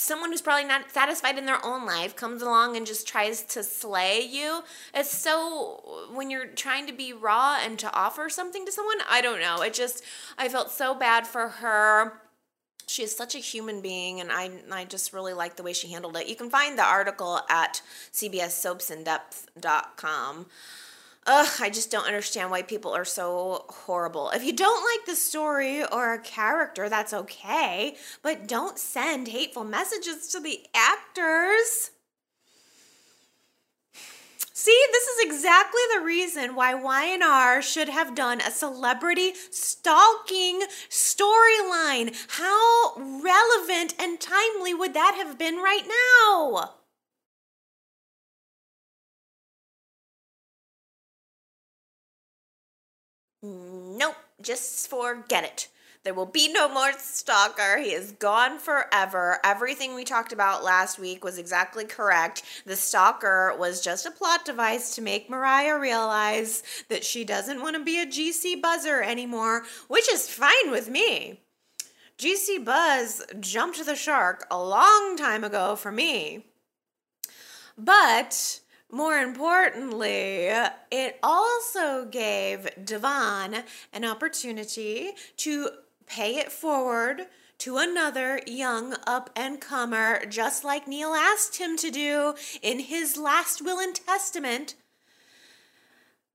someone who's probably not satisfied in their own life comes along and just tries to slay you. It's so when you're trying to be raw and to offer something to someone, I don't know. It just I felt so bad for her. She is such a human being, and I I just really like the way she handled it. You can find the article at cbssoapsindepth.com. Ugh, I just don't understand why people are so horrible. If you don't like the story or a character, that's okay, but don't send hateful messages to the actors. See, this is exactly the reason why Y&R should have done a celebrity stalking storyline. How relevant and timely would that have been right now? Nope, just forget it. There will be no more stalker. He is gone forever. Everything we talked about last week was exactly correct. The stalker was just a plot device to make Mariah realize that she doesn't want to be a GC buzzer anymore, which is fine with me. GC Buzz jumped the shark a long time ago for me. But more importantly, it also gave Devon an opportunity to pay it forward to another young up and comer, just like Neil asked him to do in his last will and testament,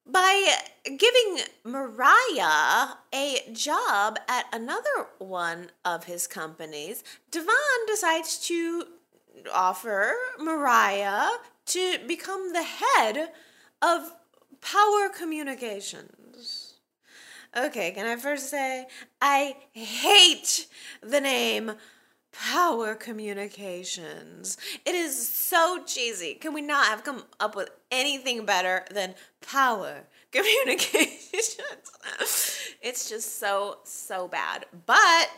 by giving Mariah a job at another one of his companies. Devon decides to offer Mariah to become the head of Power Communications. Okay, can I first say I hate the name Power Communications. It is so cheesy. Can we not have come up with anything better than Power Communications? it's just so, so bad. But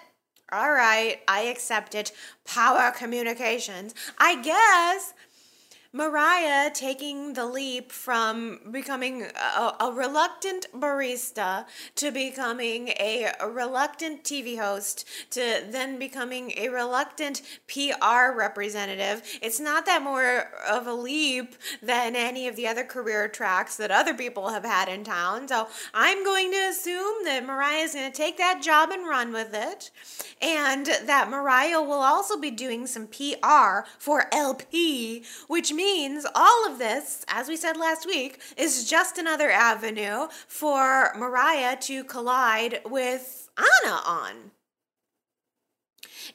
all right, I accept it. Power Communications. I guess Mariah taking the leap from becoming a, a, reluctant barista to becoming a, reluctant TV host to then becoming a reluctant PR representative. It's not that more of a leap than any of the other career tracks that other people have had in town. So I'm going to assume that Mariah is going to take that job and run with it, and that Mariah will also be doing some PR for LP, which means means all of this, as we said last week, is just another avenue for Mariah to collide with Ana on.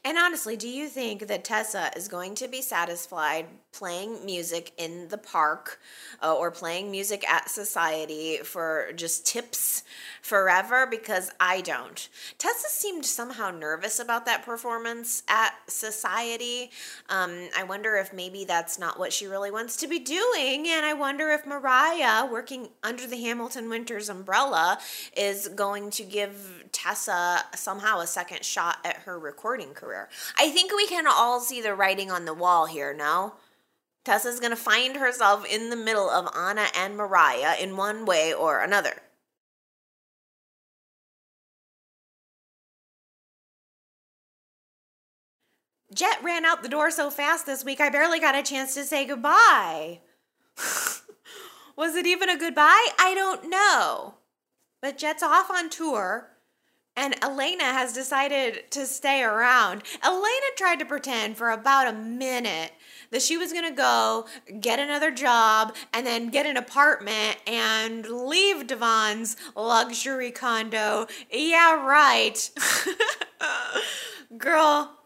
And honestly, do you think that Tessa is going to be satisfied playing music in the park uh, or playing music at society for just tips forever? Because I don't. Tessa seemed somehow nervous about that performance at society. Um, I wonder if maybe that's not what she really wants to be doing. And I wonder if Mariah, working under the Hamilton Winters umbrella, is going to give Tessa somehow a second shot at her recording career. I think we can all see the writing on the wall here, no? Tessa's going to find herself in the middle of Ana and Mariah in one way or another. Jet ran out the door so fast this week, I barely got a chance to say goodbye. Was it even a goodbye? I don't know. But Jet's off on tour and Elena has decided to stay around. Elena tried to pretend for about a minute that she was going to go get another job and then get an apartment and leave Devon's luxury condo. Yeah, right. Girl,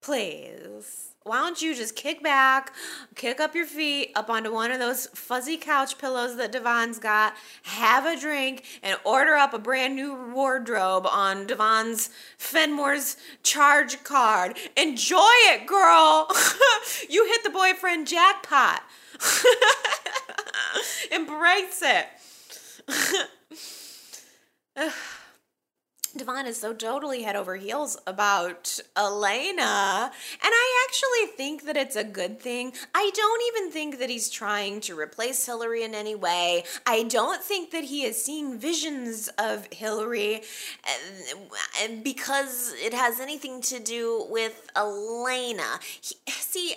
please why don't you just kick back, kick up your feet up onto one of those fuzzy couch pillows that Devon's got, have a drink, and order up a brand new wardrobe on Devon's Fenmore's charge card. Enjoy it, girl. you hit the boyfriend jackpot. Embrace it. Devon is so totally head over heels about Elena. And I actually think that it's a good thing. I don't even think that he's trying to replace Hilary in any way. I don't think that he is seeing visions of Hilary because it has anything to do with Elena. He, see,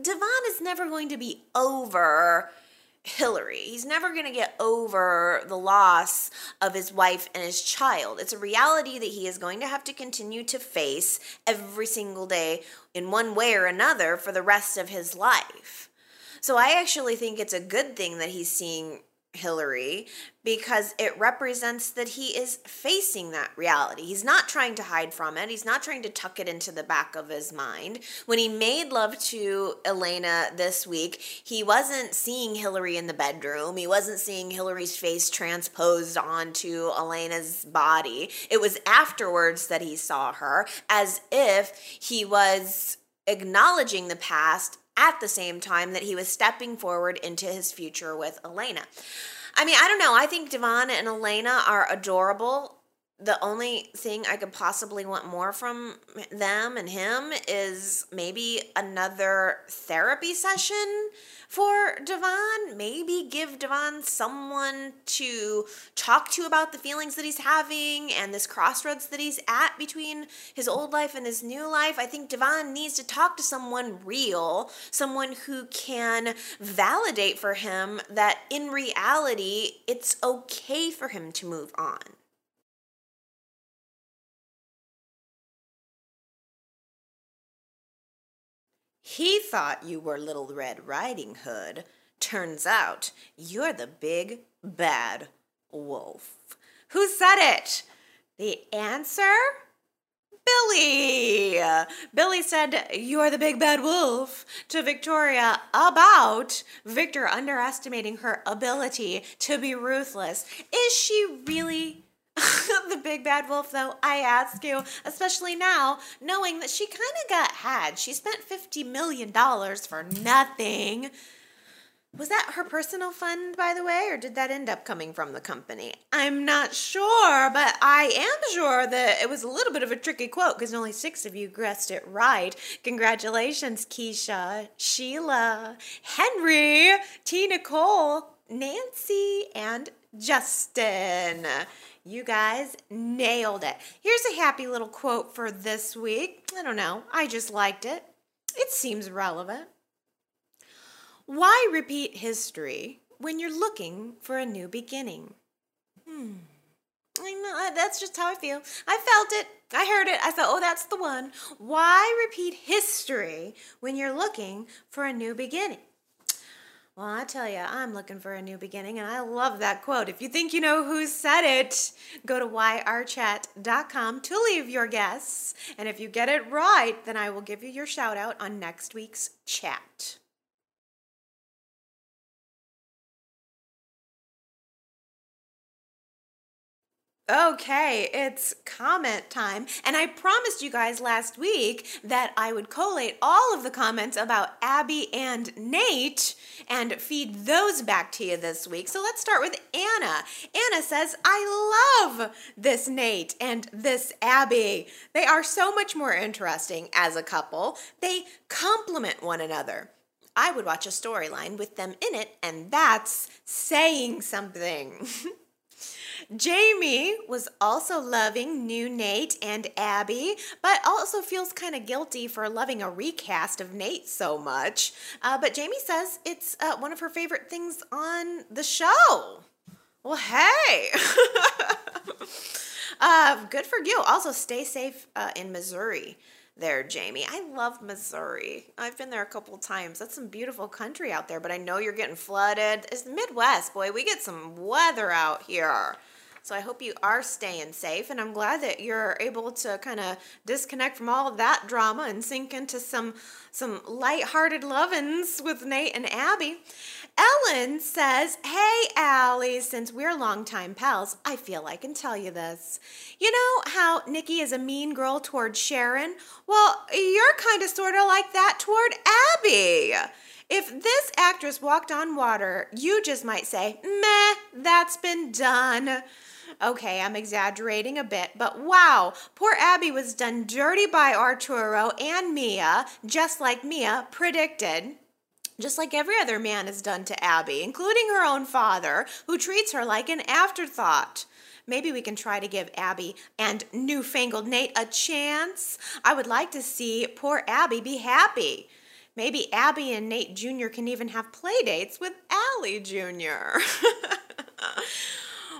Devon is never going to be over Hilary. He's never going to get over the loss of his wife and his child. It's a reality that he is going to have to continue to face every single day in one way or another for the rest of his life. So I actually think it's a good thing that he's seeing Hilary because it represents that he is facing that reality. He's not trying to hide from it, he's not trying to tuck it into the back of his mind. When he made love to Elena this week, he wasn't seeing Hilary in the bedroom, he wasn't seeing Hilary's face transposed onto Elena's body. It was afterwards that he saw her as if he was acknowledging the past at the same time that he was stepping forward into his future with Elena. I mean, I don't know. I think Devon and Elena are adorable. The only thing I could possibly want more from them and him is maybe another therapy session for Devon. Maybe give Devon someone to talk to about the feelings that he's having and this crossroads that he's at between his old life and his new life. I think Devon needs to talk to someone real, someone who can validate for him that in reality, it's okay for him to move on. He thought you were Little Red Riding Hood. Turns out you're the big bad wolf. Who said it? The answer? Billy. Billy said, You're the big bad wolf to Victoria about Victor underestimating her ability to be ruthless. Is she really the big bad wolf, though, I ask you, especially now, knowing that she kind of got had. She spent $50 million for nothing. Was that her personal fund, by the way, or did that end up coming from the company? I'm not sure, but I am sure that it was a little bit of a tricky quote because only six of you guessed it right. Congratulations, Keisha, Sheila, Henry, T. Nicole, Nancy, and Justin. You guys nailed it. Here's a happy little quote for this week. I don't know, I just liked it. It seems relevant. Why repeat history when you're looking for a new beginning? Hmm. I know, that's just how I feel. I felt it. I heard it. I thought, oh, that's the one. Why repeat history when you're looking for a new beginning? Well, I tell you, I'm looking for a new beginning, and I love that quote. If you think you know who said it, go to yrchat.com to leave your guess. And if you get it right, then I will give you your shout out on next week's chat. Okay, it's comment time. And I promised you guys last week that I would collate all of the comments about Abby and Nate and feed those back to you this week. So let's start with Ana. Ana says, I love this Nate and this Abby. They are so much more interesting as a couple, they complement one another. I would watch a storyline with them in it, and that's saying something. Jamie was also loving new Nate and Abby, but also feels kind of guilty for loving a recast of Nate so much. Uh, but Jamie says it's uh, one of her favorite things on the show. Well, hey. uh, good for you. Also, stay safe uh, in Missouri there, Jamie. I love Missouri. I've been there a couple times. That's some beautiful country out there, but I know you're getting flooded. It's the Midwest, boy. We get some weather out here. So I hope you are staying safe, and I'm glad that you're able to kind of disconnect from all of that drama and sink into some some light-hearted lovins with Nate and Abby. Ellen says, Hey, Allie, since we're longtime pals, I feel I can tell you this. You know how Nikki is a mean girl toward Sharon? Well, you're kind of sort of like that toward Abby. If this actress walked on water, you just might say, Meh, that's been done. Okay, I'm exaggerating a bit, but wow, poor Abby was done dirty by Arturo and Mia, just like Mia predicted. Just like every other man is done to Abby, including her own father, who treats her like an afterthought. Maybe we can try to give Abby and newfangled Nate a chance. I would like to see poor Abby be happy. Maybe Abby and Nate Jr. can even have play dates with Allie Jr.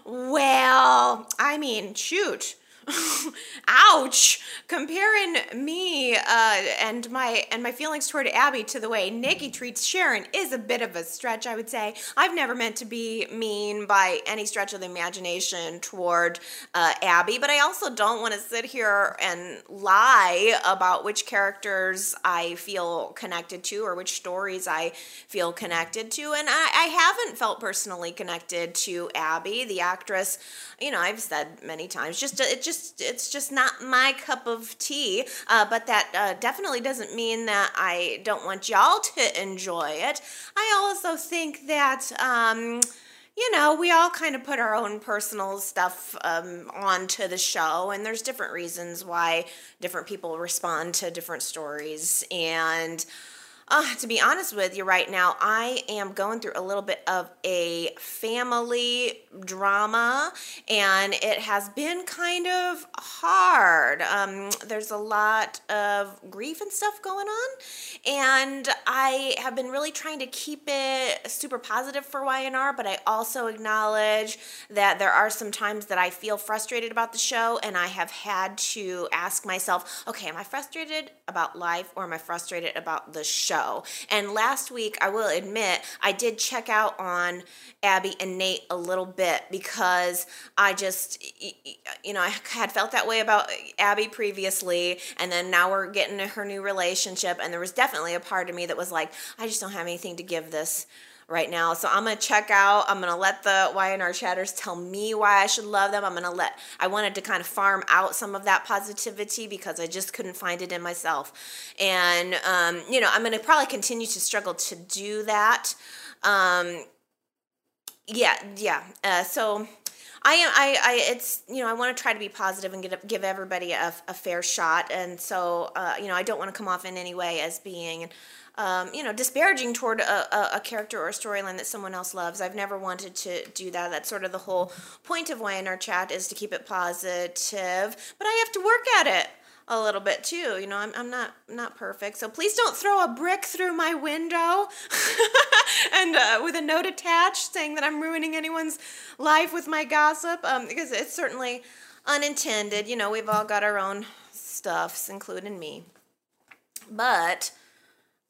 Well, I mean, shoot. ouch. Comparing me uh, and my and my feelings toward abby to the way nikki treats sharon is a bit of a stretch i would say. I've never meant to be mean by any stretch of the imagination toward uh, abby but i also don't want to sit here and lie about which characters i feel connected to or which stories i feel connected to and i, I haven't felt personally connected to abby the actress. You know i've said many times just it just just it's just not my cup of tea. Uh, but that uh, definitely doesn't mean that I don't want y'all to enjoy it. I also think that. Um, you know, we all kind of put our own personal stuff um, onto the show, and there's different reasons why different people respond to different stories. And uh, to be honest with you, right now, I am going through a little bit of a family drama, and it has been kind of hard. Um, there's a lot of grief and stuff going on, and I have been really trying to keep it super positive for Y&R, but I also acknowledge that there are some times that I feel frustrated about the show, and I have had to ask myself, okay, am I frustrated about life or am I frustrated about the show? Show. And last week, I will admit, I did check out on Abby and Nate a little bit because I just, you know, I had felt that way about Abby previously. And then now we're getting to her new relationship. And there was definitely a part of me that was like, I just don't have anything to give this right now. So I'm gonna check out. I'm gonna let the Y&R chatters tell me why I should love them. I'm gonna let. I wanted to kind of farm out some of that positivity because I just couldn't find it in myself, and um, you know I'm gonna probably continue to struggle to do that. Um, yeah, yeah. Uh, so. I am. I. I. It's. You know. I want to try to be positive and get, give everybody a, a fair shot. And so. Uh, you know. I don't want to come off in any way as being um, you know, disparaging toward a, a, a character or a storyline that someone else loves. I've never wanted to do that. That's sort of the whole point of Y&R chat is to keep it positive, but I have to work at it a little bit too. You know, I'm, I'm not not perfect, so please don't throw a brick through my window and uh, with a note attached saying that I'm ruining anyone's life with my gossip, um, because it's certainly unintended. You know, we've all got our own stuffs, including me. But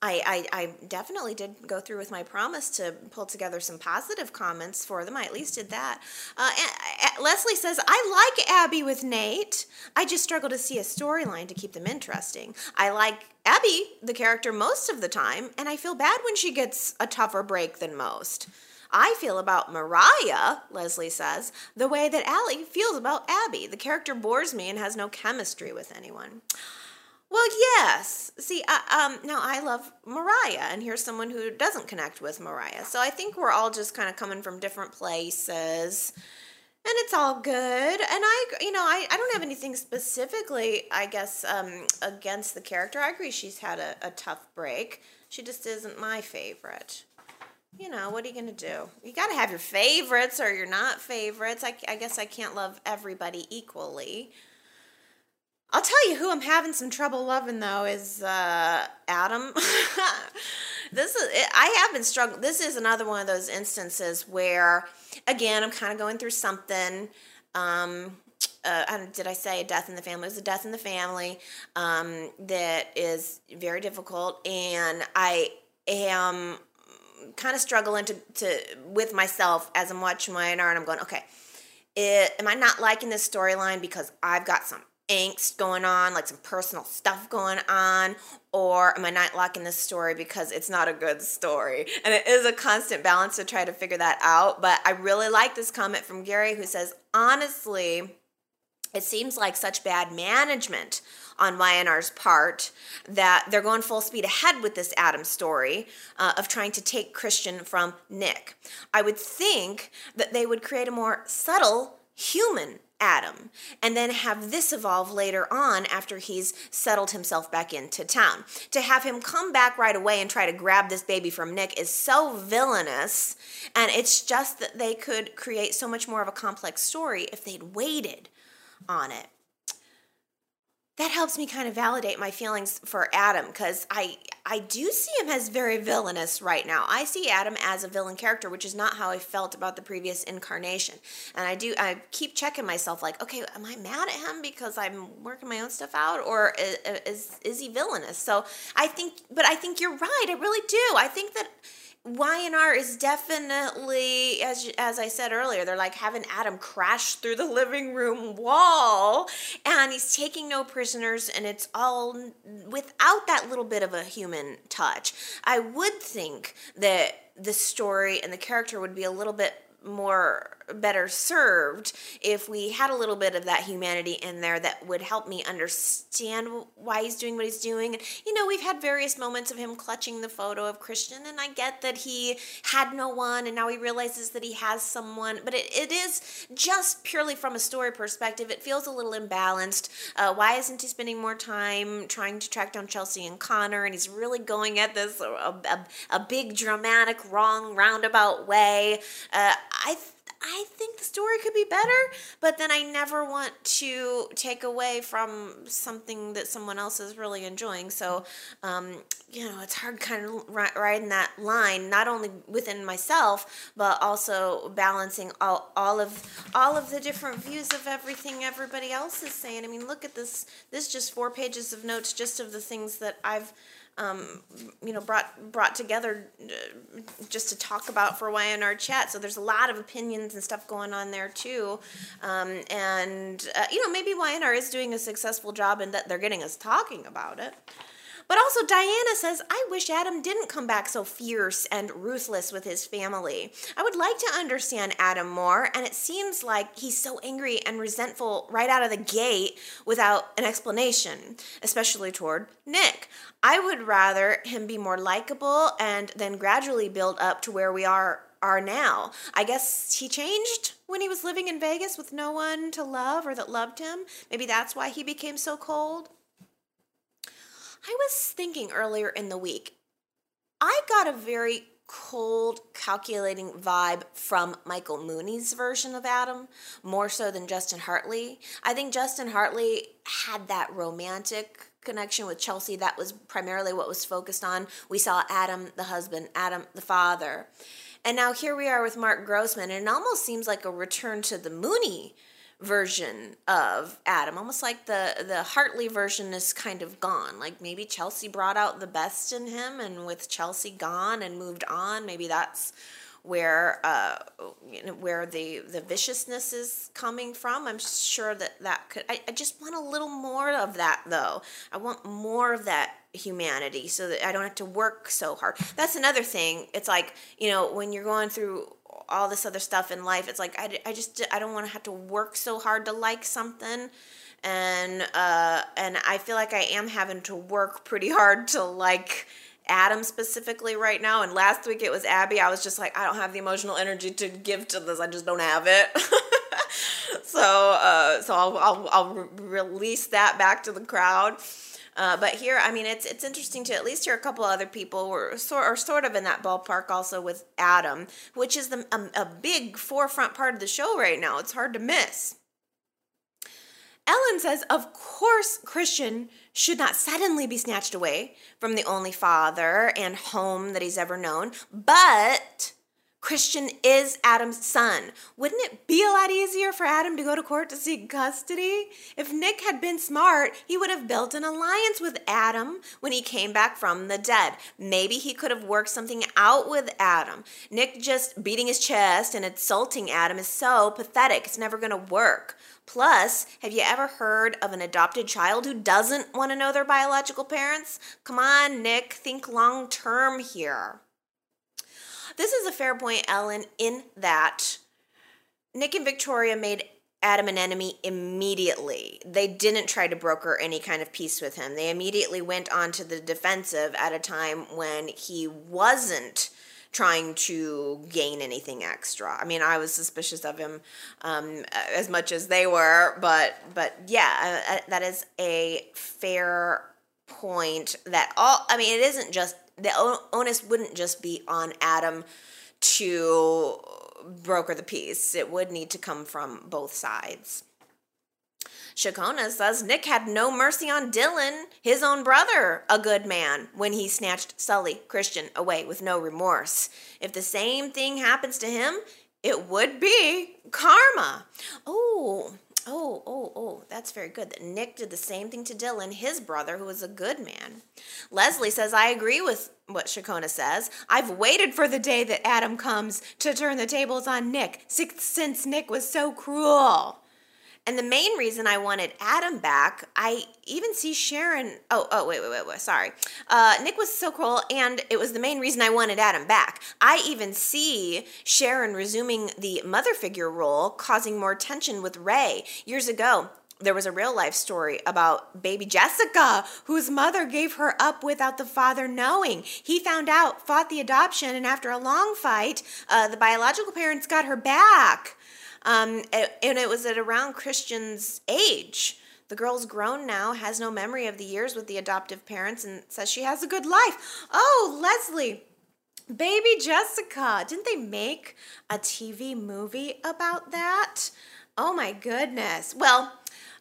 I, I, I, definitely did go through with my promise to pull together some positive comments for them. I at least did that. Uh, and, Leslie says, I like Abby with Nate. I just struggle to see a storyline to keep them interesting. I like Abby, the character, most of the time, and I feel bad when she gets a tougher break than most. I feel about Mariah, Leslie says, the way that Allie feels about Abby. The character bores me and has no chemistry with anyone. Well, yes. See, um, now I love Mariah, and here's someone who doesn't connect with Mariah. So I think we're all just kind of coming from different places, and it's all good. And I, you know, I, I don't have anything specifically, I guess, um, against the character. I agree she's had a, a tough break. She just isn't my favorite. You know, what are you going to do? You got to have your favorites or you're not favorites. I, I guess I can't love everybody equally. I'll tell you who I'm having some trouble loving though is uh, Adam. this is I have been struggling. This is another one of those instances where, again, I'm kind of going through something. Um, uh, did I say a death in the family? It was a death in the family um, that is very difficult, and I am kind of struggling to, to with myself as I'm watching my and I'm going, okay, it, am I not liking this storyline because I've got some angst going on, like some personal stuff going on, or am I not liking this story because it's not a good story? And it is a constant balance to try to figure that out. But I really like this comment from Gary who says, honestly, it seems like such bad management on Y&R's part that they're going full speed ahead with this Adam story uh, of trying to take Christian from Nick. I would think that they would create a more subtle human Adam, and then have this evolve later on after he's settled himself back into town. To have him come back right away and try to grab this baby from Nick is so villainous, and it's just that they could create so much more of a complex story if they'd waited on it that helps me kind of validate my feelings for Adam because I I do see him as very villainous right now. I see Adam as a villain character, which is not how I felt about the previous incarnation. And I do I keep checking myself like, okay, am I mad at him because I'm working my own stuff out, or is is, is he villainous? So I think, but I think you're right. I really do. I think that Y&R is definitely, as as I said earlier, they're like having Adam crash through the living room wall, and he's taking no prisoners, and it's all without that little bit of a human touch. I would think that the story and the character would be a little bit more better served if we had a little bit of that humanity in there that would help me understand why he's doing what he's doing. And you know, we've had various moments of him clutching the photo of Christian, and I get that he had no one, and now he realizes that he has someone. But it, it is just purely from a story perspective, it feels a little imbalanced. Uh, why isn't he spending more time trying to track down Chelsea and Connor? And he's really going at this a, a, a big dramatic wrong roundabout way. Uh, I I think the story could be better, but then I never want to take away from something that someone else is really enjoying. So, um, you know, it's hard kind of riding that line, not only within myself, but also balancing all, all of all of the different views of everything everybody else is saying. I mean, look at this. This just four pages of notes, just of the things that I've um, you know, brought brought together uh, just to talk about for our chat. So there's a lot of opinions and stuff going on there too, um, and uh, you know, maybe Y&R is doing a successful job in that they're getting us talking about it. But also, Diana says, I wish Adam didn't come back so fierce and ruthless with his family. I would like to understand Adam more, and it seems like he's so angry and resentful right out of the gate without an explanation, especially toward Nick. I would rather him be more likable and then gradually build up to where we are are now. I guess he changed when he was living in Vegas with no one to love or that loved him. Maybe that's why he became so cold. I was thinking earlier in the week, I got a very cold, calculating vibe from Michael Muhney's version of Adam, more so than Justin Hartley. I think Justin Hartley had that romantic connection with Chelsea. That was primarily what was focused on. We saw Adam, the husband, Adam, the father. And now here we are with Mark Grossman, and it almost seems like a return to the Mooney version of Adam. Almost like the the Hartley version is kind of gone. Like maybe Chelsea brought out the best in him, and with Chelsea gone and moved on, maybe that's where uh, you know, where the the viciousness is coming from. I'm sure that that could. I, I just want a little more of that though. I want more of that humanity so that I don't have to work so hard. That's another thing. It's like you know when you're going through all this other stuff in life. It's like I, I just I don't want to have to work so hard to like something, and uh, and I feel like I am having to work pretty hard to like Adam specifically right now. And last week it was Abby. I was just like I don't have the emotional energy to give to this. I just don't have it. so uh, so I'll I'll, I'll re- release that back to the crowd. Uh, but here, I mean, it's it's interesting to at least hear a couple other people were sort are sort of in that ballpark also with Adam, which is the, a, a big forefront part of the show right now. It's hard to miss. Ellen says, of course, Christian should not suddenly be snatched away from the only father and home that he's ever known, but Christian is Adam's son. Wouldn't it be a lot easier for Adam to go to court to seek custody? If Nick had been smart, he would have built an alliance with Adam when he came back from the dead. Maybe he could have worked something out with Adam. Nick just beating his chest and insulting Adam is so pathetic. It's never going to work. Plus, have you ever heard of an adopted child who doesn't want to know their biological parents? Come on, Nick, think long term here. This is a fair point, Ellen, in that Nick and Victoria made Adam an enemy immediately. They didn't try to broker any kind of peace with him. They immediately went on to the defensive at a time when he wasn't trying to gain anything extra. I mean, I was suspicious of him um, as much as they were, but but yeah, uh, uh that is a fair point. That all I mean, it isn't just the onus wouldn't just be on Adam to broker the peace. It would need to come from both sides. Shakona says Nick had no mercy on Dylan, his own brother, a good man, when he snatched Sully, Christian, away with no remorse. If the same thing happens to him, it would be karma. Oh, Oh, oh, oh, that's very good. That Nick did the same thing to Dylan, his brother, who was a good man. Leslie says, I agree with what Shakona says. I've waited for the day that Adam comes to turn the tables on Nick, since Nick was so cruel. And the main reason I wanted Adam back, I even see Sharon. Oh, oh, wait, wait, wait, wait. Sorry. Uh, Nick was so cool, and it was the main reason I wanted Adam back. I even see Sharon resuming the mother figure role, causing more tension with Ray. Years ago, there was a real life story about baby Jessica, whose mother gave her up without the father knowing. He found out, fought the adoption, and after a long fight, uh, the biological parents got her back. Um, and it was at around Christian's age. The girl's grown now, has no memory of the years with the adoptive parents, and says she has a good life. Oh, Leslie, baby Jessica. Didn't they make a TV movie about that? Oh my goodness. Well,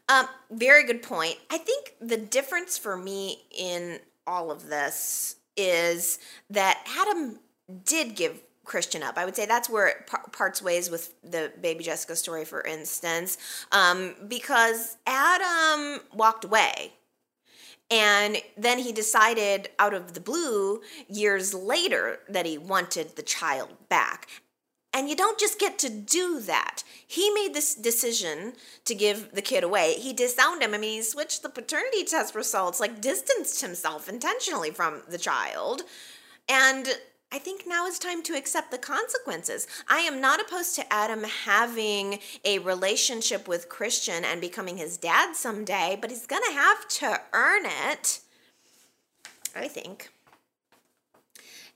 um, very good point. I think the difference for me in all of this is that Adam did give Christian up. I would say that's where it parts ways with the baby Jessica story, for instance, um, because Adam walked away. And then he decided out of the blue years later that he wanted the child back. And you don't just get to do that. He made this decision to give the kid away. He disowned him. I mean, he switched the paternity test results, like distanced himself intentionally from the child. And I think now is time to accept the consequences. I am not opposed to Adam having a relationship with Christian and becoming his dad someday, but he's going to have to earn it. I think.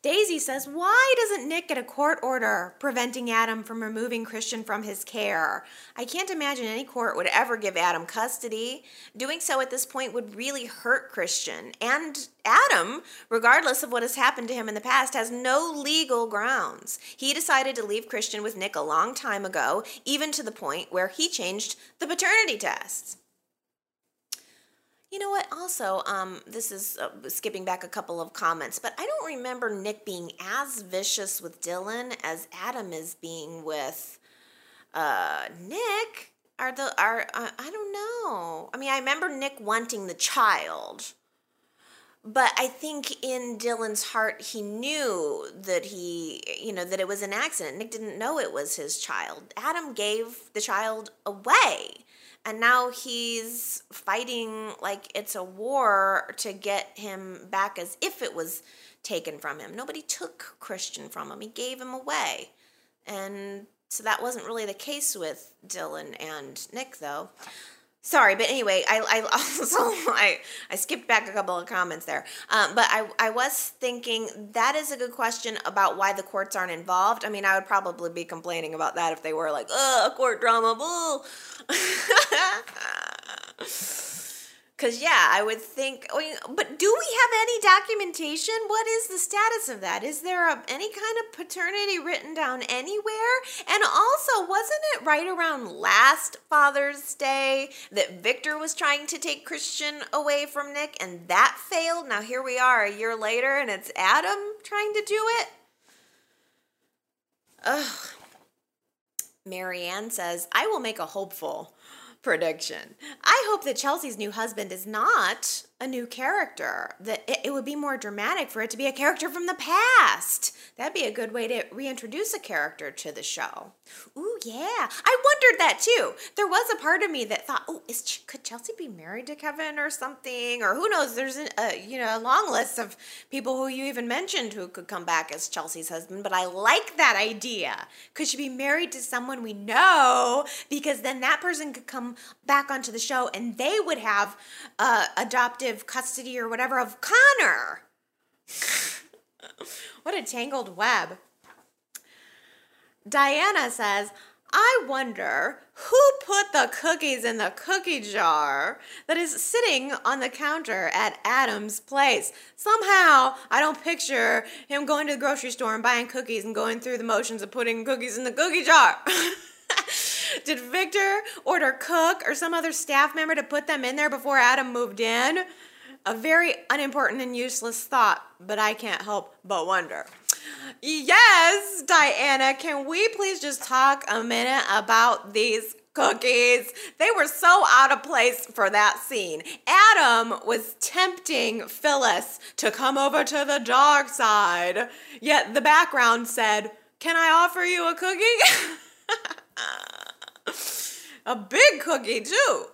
Daisy says, Why doesn't Nick get a court order preventing Adam from removing Christian from his care? I can't imagine any court would ever give Adam custody. Doing so at this point would really hurt Christian. And Adam, regardless of what has happened to him in the past, has no legal grounds. He decided to leave Christian with Nick a long time ago, even to the point where he changed the paternity tests. You know what? Also, um, this is uh, skipping back a couple of comments, but I don't remember Nick being as vicious with Dylan as Adam is being with uh, Nick. Are the are uh, I don't know. I mean, I remember Nick wanting the child, but I think in Dylan's heart, he knew that he, you know, that it was an accident. Nick didn't know it was his child. Adam gave the child away and now he's fighting like it's a war to get him back as if it was taken from him. Nobody took Christian from him, he gave him away. And so that wasn't really the case with Dylan and Nick, though. Sorry, but anyway, I, I also I, I skipped back a couple of comments there. Um, but I, I was thinking that is a good question about why the courts aren't involved. I mean, I would probably be complaining about that if they were like, "Oh, court drama, bull." Because, yeah, I would think, oh, but do we have any documentation? What is the status of that? Is there a, any kind of paternity written down anywhere? And also, wasn't it right around last Father's Day that Victor was trying to take Christian away from Nick and that failed? Now, here we are a year later and it's Adam trying to do it? Ugh. Marianne says, I will make a hopeful prediction. I hope that Chelsea's new husband is not a new character. That it, it, would be more dramatic for it to be a character from the past. That'd be a good way to reintroduce a character to the show. Ooh, yeah. I wondered that too. There was a part of me that thought, oh, is could Chelsea be married to Kevin or something? Or who knows? There's a you know a long list of people who you even mentioned who could come back as Chelsea's husband. But I like that idea. Could she be married to someone we know? Because then that person could come back onto the show and they would have uh, adopted custody or whatever of Connor. what a tangled web. Diana says, I wonder who put the cookies in the cookie jar that is sitting on the counter at Adam's place. Somehow, I don't picture him going to the grocery store and buying cookies and going through the motions of putting cookies in the cookie jar. Did Victor order Cook or some other staff member to put them in there before Adam moved in? A very unimportant and useless thought, but I can't help but wonder. Yes, Diana, can we please just talk a minute about these cookies? They were so out of place for that scene. Adam was tempting Phyllis to come over to the dark side, yet the background said, Can I offer you a cookie? A big cookie, too.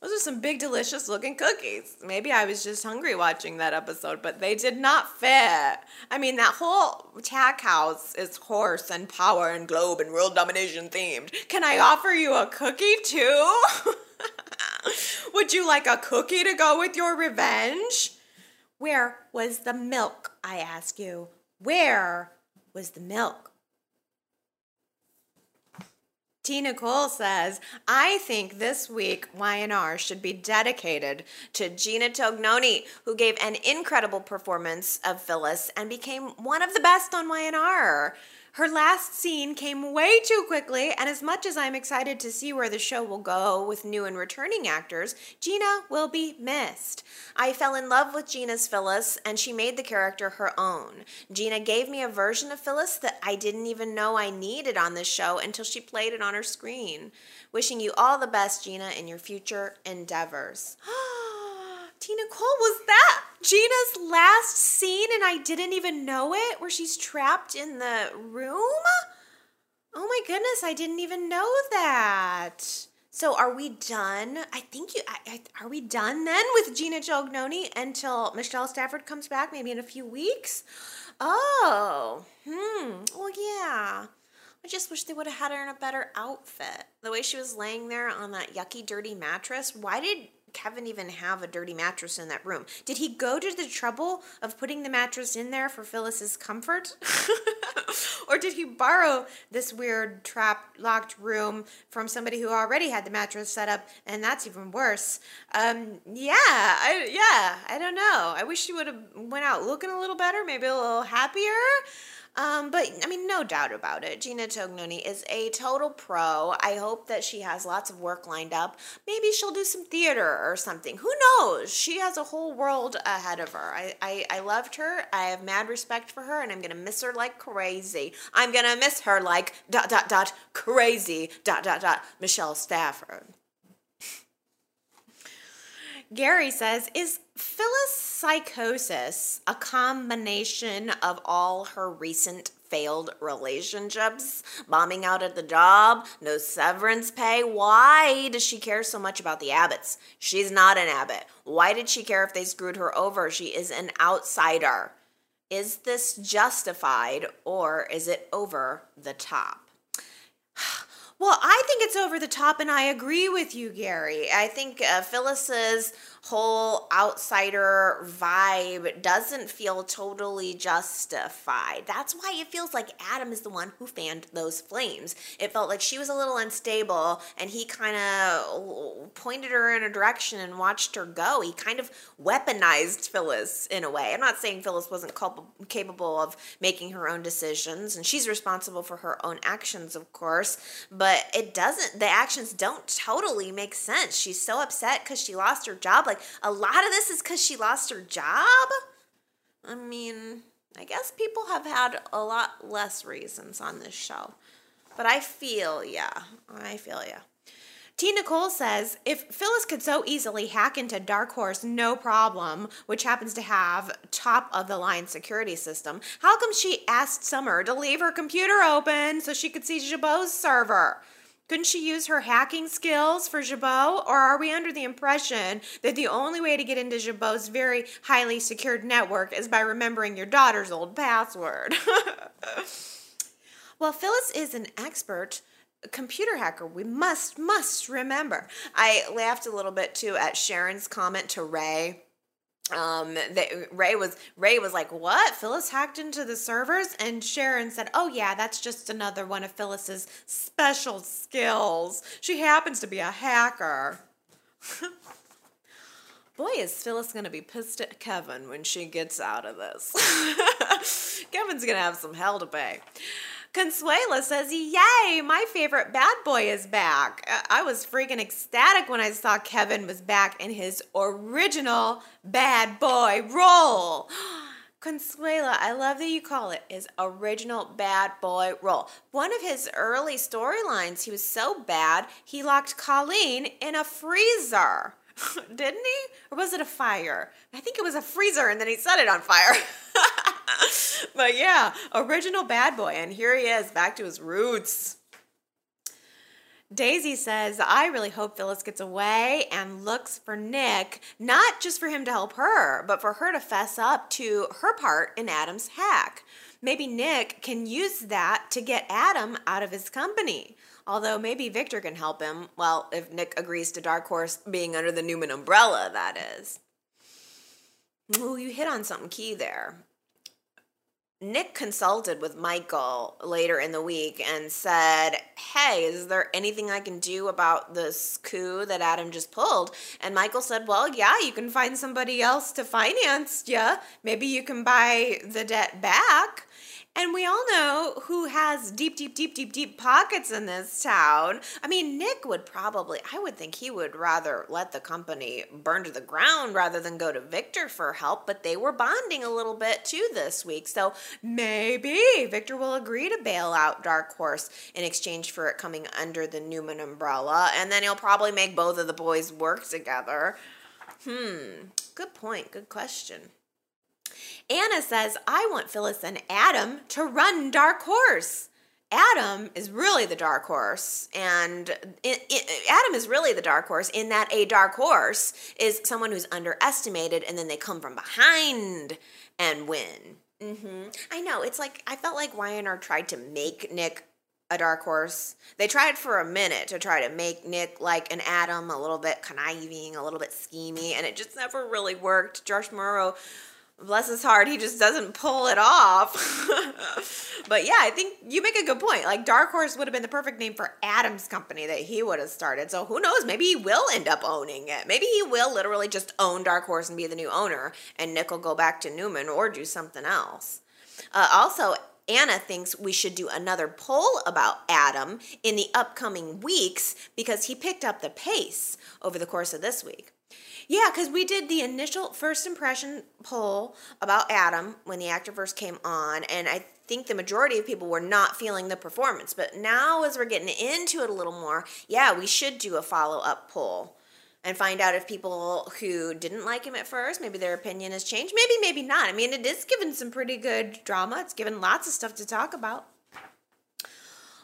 Those are some big, delicious looking cookies. Maybe I was just hungry watching that episode, but they did not fit. I mean, that whole tack house is horse and power and globe and world domination themed. Can I offer you a cookie too? Would you like a cookie to go with your revenge? Where was the milk, I ask you? Where was the milk? Tina Cole says, I think this week Y&R should be dedicated to Gina Tognoni, who gave an incredible performance of Phyllis and became one of the best on Y&R. Her last scene came way too quickly, and as much as I'm excited to see where the show will go with new and returning actors, Gina will be missed. I fell in love with Gina's Phyllis, and she made the character her own. Gina gave me a version of Phyllis that I didn't even know I needed on this show until she played it on her screen. Wishing you all the best, Gina, in your future endeavors. Tina Cole, was that Gina's last scene and I didn't even know it? Where she's trapped in the room? Oh my goodness, I didn't even know that. So are we done? I think you. I, I, are we done then with Gina Tognoni until Michelle Stafford comes back, maybe in a few weeks? Oh, hmm. Well, yeah. I just wish they would have had her in a better outfit. The way she was laying there on that yucky, dirty mattress. Why did Kevin even have a dirty mattress in that room? Did he go to the trouble of putting the mattress in there for Phyllis's comfort? or did he borrow this weird trap locked room from somebody who already had the mattress set up and that's even worse? Um yeah, I yeah, I don't know. I wish she would have went out looking a little better, maybe a little happier. Um, but I mean, no doubt about it. Gina Tognoni is a total pro. I hope that she has lots of work lined up. Maybe she'll do some theater or something. Who knows? She has a whole world ahead of her. I, I, I loved her. I have mad respect for her, and I'm gonna miss her like crazy. I'm gonna miss her like dot dot dot crazy dot dot dot Michelle Stafford. Gary says, Is Phyllis psychosis a combination of all her recent failed relationships, bombing out at the job, no severance pay? Why does she care so much about the Abbotts? She's not an Abbott. Why did she care if they screwed her over? She is an outsider. Is this justified or is it over the top? Well, I think it's over the top, and I agree with you, Gary. I think uh, Phyllis's whole outsider vibe doesn't feel totally justified. That's why it feels like Adam is the one who fanned those flames. It felt like she was a little unstable and he kind of pointed her in a direction and watched her go. He kind of weaponized Phyllis in a way. I'm not saying Phyllis wasn't capable of making her own decisions and she's responsible for her own actions, of course, but it doesn't, the actions don't totally make sense. She's so upset because she lost her job. Like, a lot of this is because she lost her job. I mean, I guess people have had a lot less reasons on this show. But I feel, yeah, I feel yeah. T. Nicole says if Phyllis could so easily hack into Dark Horse, no problem, which happens to have top of the line security system, how come she asked Summer to leave her computer open so she could see Jabot's server? Couldn't she use her hacking skills for Jabot? Or are we under the impression that the only way to get into Jabot's very highly secured network is by remembering your daughter's old password? well, Phyllis is an expert computer hacker. We must, must remember. I laughed a little bit too at Sharon's comment to Ray um that ray was ray was like what? Phyllis hacked into the servers? And sharon said oh yeah that's just another one of phyllis's special skills. She happens to be a hacker. Boy is phyllis gonna be pissed at kevin when she gets out of this. Kevin's gonna have some hell to pay Consuela says, Yay, my favorite bad boy is back. Uh, I was freaking ecstatic when I saw Kevin was back in his original bad boy role. Consuela, I love that you call it his original bad boy role. One of his early storylines, he was so bad, he locked Colleen in a freezer. Didn't he? Or was it a fire? I think it was a freezer and then he set it on fire. but yeah, original bad boy. And here he is back to his roots. Daisy says, I really hope Phyllis gets away and looks for Nick, not just for him to help her, but for her to fess up to her part in Adam's hack. Maybe Nick can use that to get Adam out of his company. Although maybe Victor can help him. Well, if Nick agrees to Dark Horse being under the Newman umbrella, that is. Ooh, you hit on something key there. Nick consulted with Michael later in the week and said, Hey, is there anything I can do about this coup that Adam just pulled? And Michael said, Well, yeah, you can find somebody else to finance you. Maybe you can buy the debt back. And we all know who has deep, deep, deep, deep, deep pockets in this town. I mean, Nick would probably, I would think he would rather let the company burn to the ground rather than go to Victor for help, but they were bonding a little bit too this week. So maybe Victor will agree to bail out Dark Horse in exchange for it coming under the Newman umbrella. And then he'll probably make both of the boys work together. Hmm, good point, good question. Ana says, I want Phyllis and Adam to run Dark Horse. Adam is really the dark horse, and it, it, Adam is really the dark horse in that a dark horse is someone who's underestimated, and then they come from behind and win. Mm-hmm. I know it's like I felt like Y&R tried to make Nick a dark horse. They tried for a minute to try to make Nick like an Adam, a little bit conniving, a little bit schemy, and it just never really worked. Josh Morrow bless his heart, he just doesn't pull it off. but yeah, I think you make a good point. Like Dark Horse would have been the perfect name for Adam's company that he would have started. So who knows? Maybe he will end up owning it. Maybe he will literally just own Dark Horse and be the new owner, and Nick will go back to Newman or do something else. Uh, also, Ana thinks we should do another poll about Adam in the upcoming weeks because he picked up the pace over the course of this week. Yeah, because we did the initial first impression poll about Adam when the actor first came on, and I think the majority of people were not feeling the performance. But now, as we're getting into it a little more, yeah, we should do a follow up poll and find out if people who didn't like him at first, maybe their opinion has changed. Maybe, maybe not. I mean, it is given some pretty good drama, it's given lots of stuff to talk about.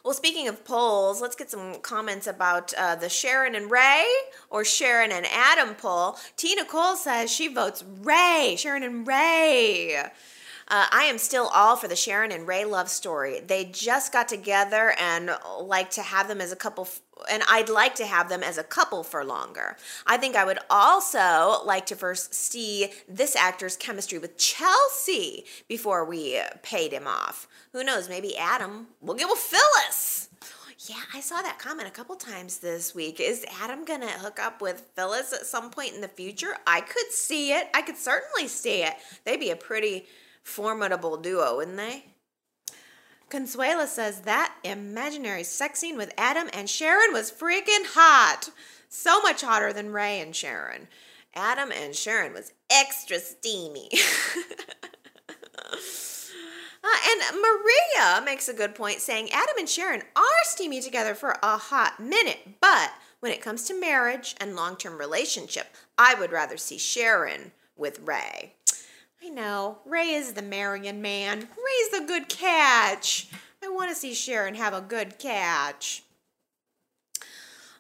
Well, speaking of polls, let's get some comments about uh, the Sharon and Ray or Sharon and Adam poll. Tina Cole says she votes Ray, Sharon and Ray. Uh, I am still all for the Sharon and Ray love story. They just got together and like to have them as a couple, f- and I'd like to have them as a couple for longer. I think I would also like to first see this actor's chemistry with Chelsea before we paid him off. Who knows? Maybe Adam will get with Phyllis. Yeah, I saw that comment a couple times this week. Is Adam gonna hook up with Phyllis at some point in the future? I could see it. I could certainly see it. They'd be a pretty formidable duo, wouldn't they? Consuela says that imaginary sex scene with Adam and Sharon was freaking hot. So much hotter than Ray and Sharon. Adam and Sharon was extra steamy. Uh, and Maria makes a good point saying Adam and Sharon are steamy together for a hot minute, but when it comes to marriage and long term relationship, I would rather see Sharon with Ray. I know, Ray is the Marion man. Ray's the good catch. I want to see Sharon have a good catch.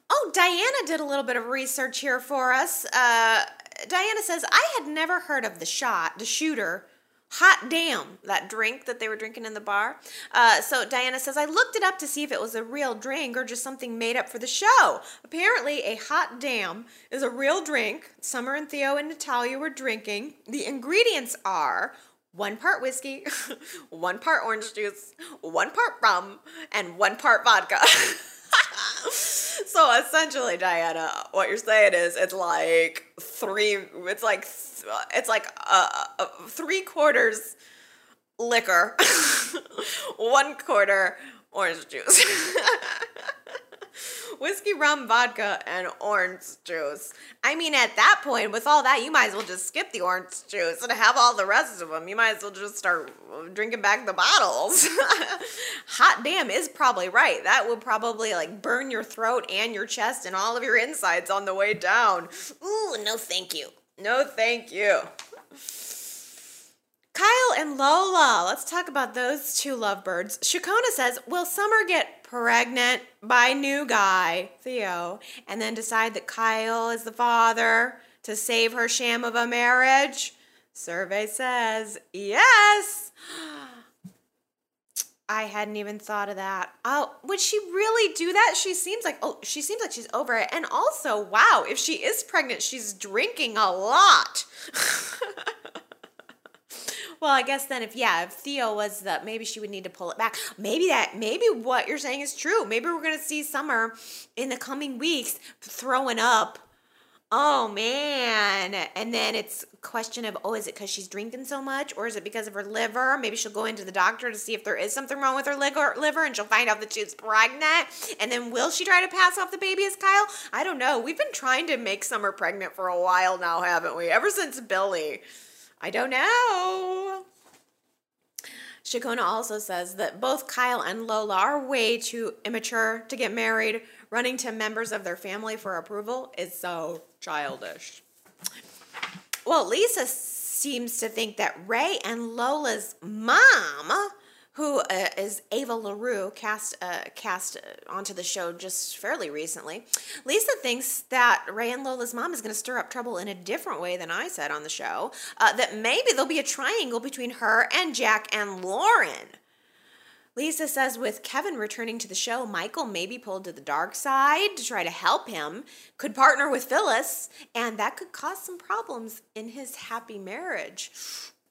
Oh, Diana did a little bit of research here for us. Uh, Diana says, I had never heard of the shot, the shooter Hot damn, that drink that they were drinking in the bar. Uh, so Diana says, I looked it up to see if it was a real drink or just something made up for the show. Apparently, a hot damn is a real drink. Summer and Theo and Natalia were drinking. The ingredients are one part whiskey, one part orange juice, one part rum, and one part vodka. so essentially, Diana, what you're saying is it's like three. It's like it's like uh, uh, three quarters liquor, one quarter orange juice. Whiskey, rum, vodka, and orange juice. I mean, at that point, with all that, you might as well just skip the orange juice and have all the rest of them. You might as well just start drinking back the bottles. Hot damn is probably right. That would probably like burn your throat and your chest and all of your insides on the way down. Ooh, no thank you. No thank you. Kyle and Lola, let's talk about those two lovebirds. Shakona says, Will Summer get pregnant by new guy, Theo, and then decide that Kyle is the father to save her sham of a marriage? Survey says, Yes. I hadn't even thought of that. Oh, would she really do that? She seems like oh, she seems like she's over it. And also, wow, if she is pregnant, she's drinking a lot. well, I guess then if yeah, if Theo was the maybe she would need to pull it back. Maybe that maybe what you're saying is true. Maybe we're gonna see Summer in the coming weeks throwing up. Oh man. And then it's question of oh is it because she's drinking so much or is it because of her liver? Maybe she'll go into the doctor to see if there is something wrong with her liver, liver and she'll find out that she's pregnant. And then will she try to pass off the baby as kyle? I don't know. We've been trying to make summer pregnant for a while now haven't we? Ever since billy. I don't know Shakona also says that both Kyle and Lola are way too immature to get married. Running to members of their family for approval is so childish. Well, Lisa seems to think that Ray and Lola's mom, who uh, is Eva LaRue, cast uh, cast onto the show just fairly recently. Lisa thinks that Ray and Lola's mom is going to stir up trouble in a different way than I said on the show. Uh, that maybe there'll be a triangle between her and Jack and Lauren. Lisa says with Kevin returning to the show, Michael may be pulled to the dark side to try to help him, could partner with Phyllis, and that could cause some problems in his happy marriage.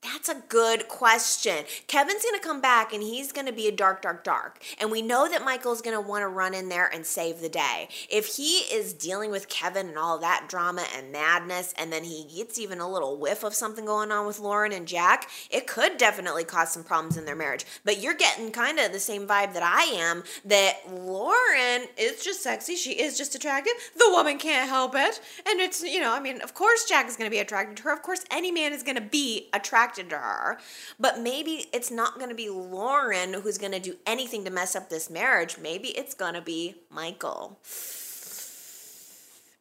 That's a good question. Kevin's going to come back and he's going to be a dark, dark, dark. And we know that Michael's going to want to run in there and save the day. If he is dealing with Kevin and all that drama and madness, and then he gets even a little whiff of something going on with Lauren and Jack, it could definitely cause some problems in their marriage. But you're getting kind of the same vibe that I am that Lauren is just sexy. She is just attractive. The woman can't help it. And it's, you know, I mean, of course Jack is going to be attracted to her. Of course, any man is going to be attracted attracted to her. But maybe it's not going to be Lauren who's going to do anything to mess up this marriage. Maybe it's going to be Michael.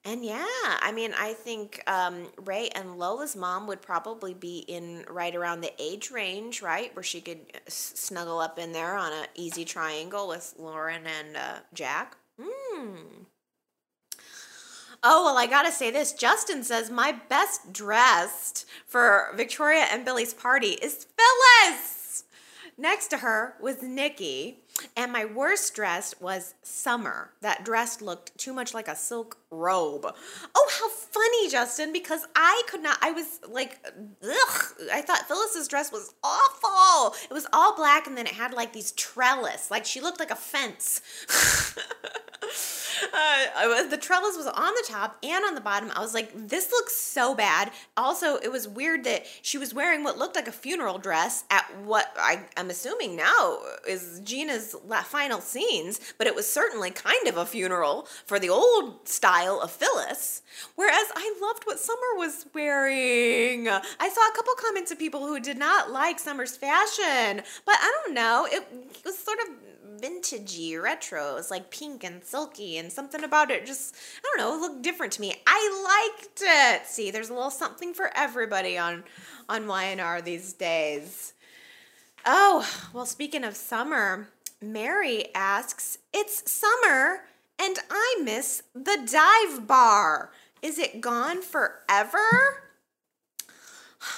And yeah, I mean, I think um, Rey and Lola's mom would probably be in right around the age range, right, where she could snuggle up in there on an easy triangle with Lauren and uh, Jack. Hmm. Oh, well, I gotta say this. Justin says my best dressed for Victoria and Billy's party is Phyllis. Next to her was Nikki, and my worst dressed was Summer. That dress looked too much like a silk robe. Oh, how funny, Justin, because I could not, I was like, ugh, I thought Phyllis's dress was awful. It was all black and then it had like these trellis, like she looked like a fence. uh, the trellis was on the top and on the bottom. I was like, this looks so bad. Also, it was weird that she was wearing what looked like a funeral dress at what I, am assuming now is Gina's final scenes, but it was certainly kind of a funeral for the old style of Phyllis. Whereas I loved what Summer was wearing. I saw a couple comments of people who did not like Summer's fashion, but I don't know. It, it was sort of vintagey, retro. It was like pink and silky, and something about it just, I don't know, looked different to me. I liked it. See, there's a little something for everybody on, on Y&R these days. Oh, well, speaking of summer, Mary asks, It's summer and I miss the dive bar. Is it gone forever?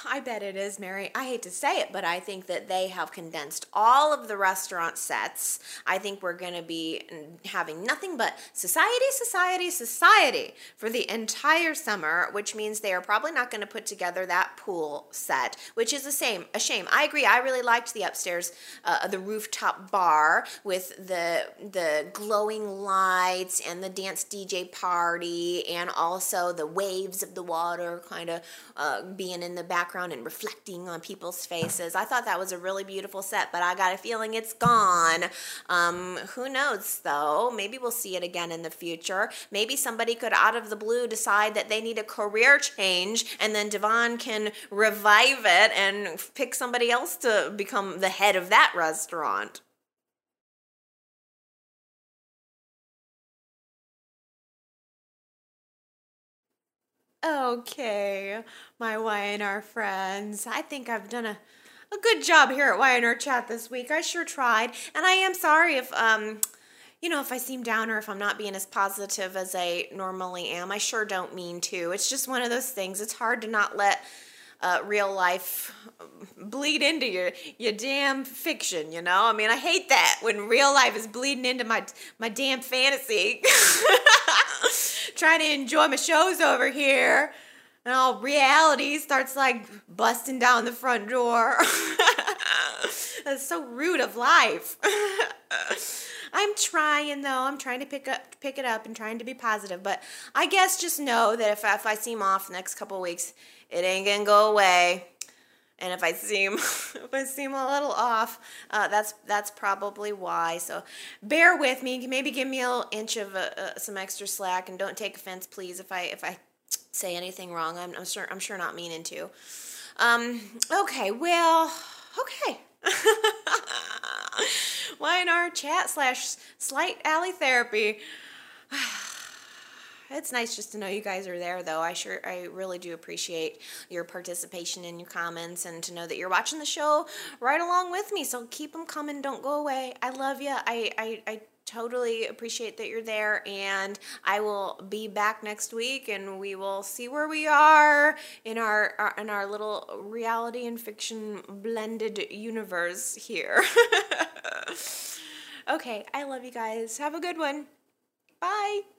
I bet it is, Mary. I hate to say it, but I think that they have condensed all of the restaurant sets. I think we're going to be having nothing but society, society, society for the entire summer, which means they are probably not going to put together that pool set, which is a shame. A shame. I agree. I really liked the upstairs, uh, the rooftop bar with the the glowing lights and the dance DJ party, and also the waves of the water kind of uh, being in the back background and reflecting on people's faces. I thought that was a really beautiful set, but I got a feeling it's gone. Um, who knows though? Maybe we'll see it again in the future. Maybe somebody could, out of the blue, decide that they need a career change, and then Devon can revive it and pick somebody else to become the head of that restaurant. Okay, my Y&R friends. I think I've done a a good job here at Y&R Chat this week. I sure tried. And I am sorry if, um, you know, if I seem down or if I'm not being as positive as I normally am. I sure don't mean to. It's just one of those things. It's hard to not let uh, real life bleed into your your damn fiction. You know, I mean, I hate that when real life is bleeding into my my damn fantasy. Trying to enjoy my shows over here, and all reality starts like busting down the front door. That's so rude of life. I'm trying though. I'm trying to pick up pick it up and trying to be positive. But I guess just know that if if I seem off the next couple weeks, it ain't gonna go away. And if I seem if I seem a little off, uh, that's that's probably why. So bear with me. Maybe give me a little inch of uh, uh, some extra slack, and don't take offense, please, if I if I say anything wrong. I'm, I'm sure I'm sure not meaning to. Um, okay, well, okay. Y&R chat slash slight alley therapy. It's nice just to know you guys are there, though. I sure, I really do appreciate your participation in your comments and to know that you're watching the show right along with me. So keep them coming. Don't go away. I love you. I, I, I totally appreciate that you're there and I will be back next week and we will see where we are in our, our in our little reality and fiction blended universe here. okay, I love you guys. Have a good one. Bye.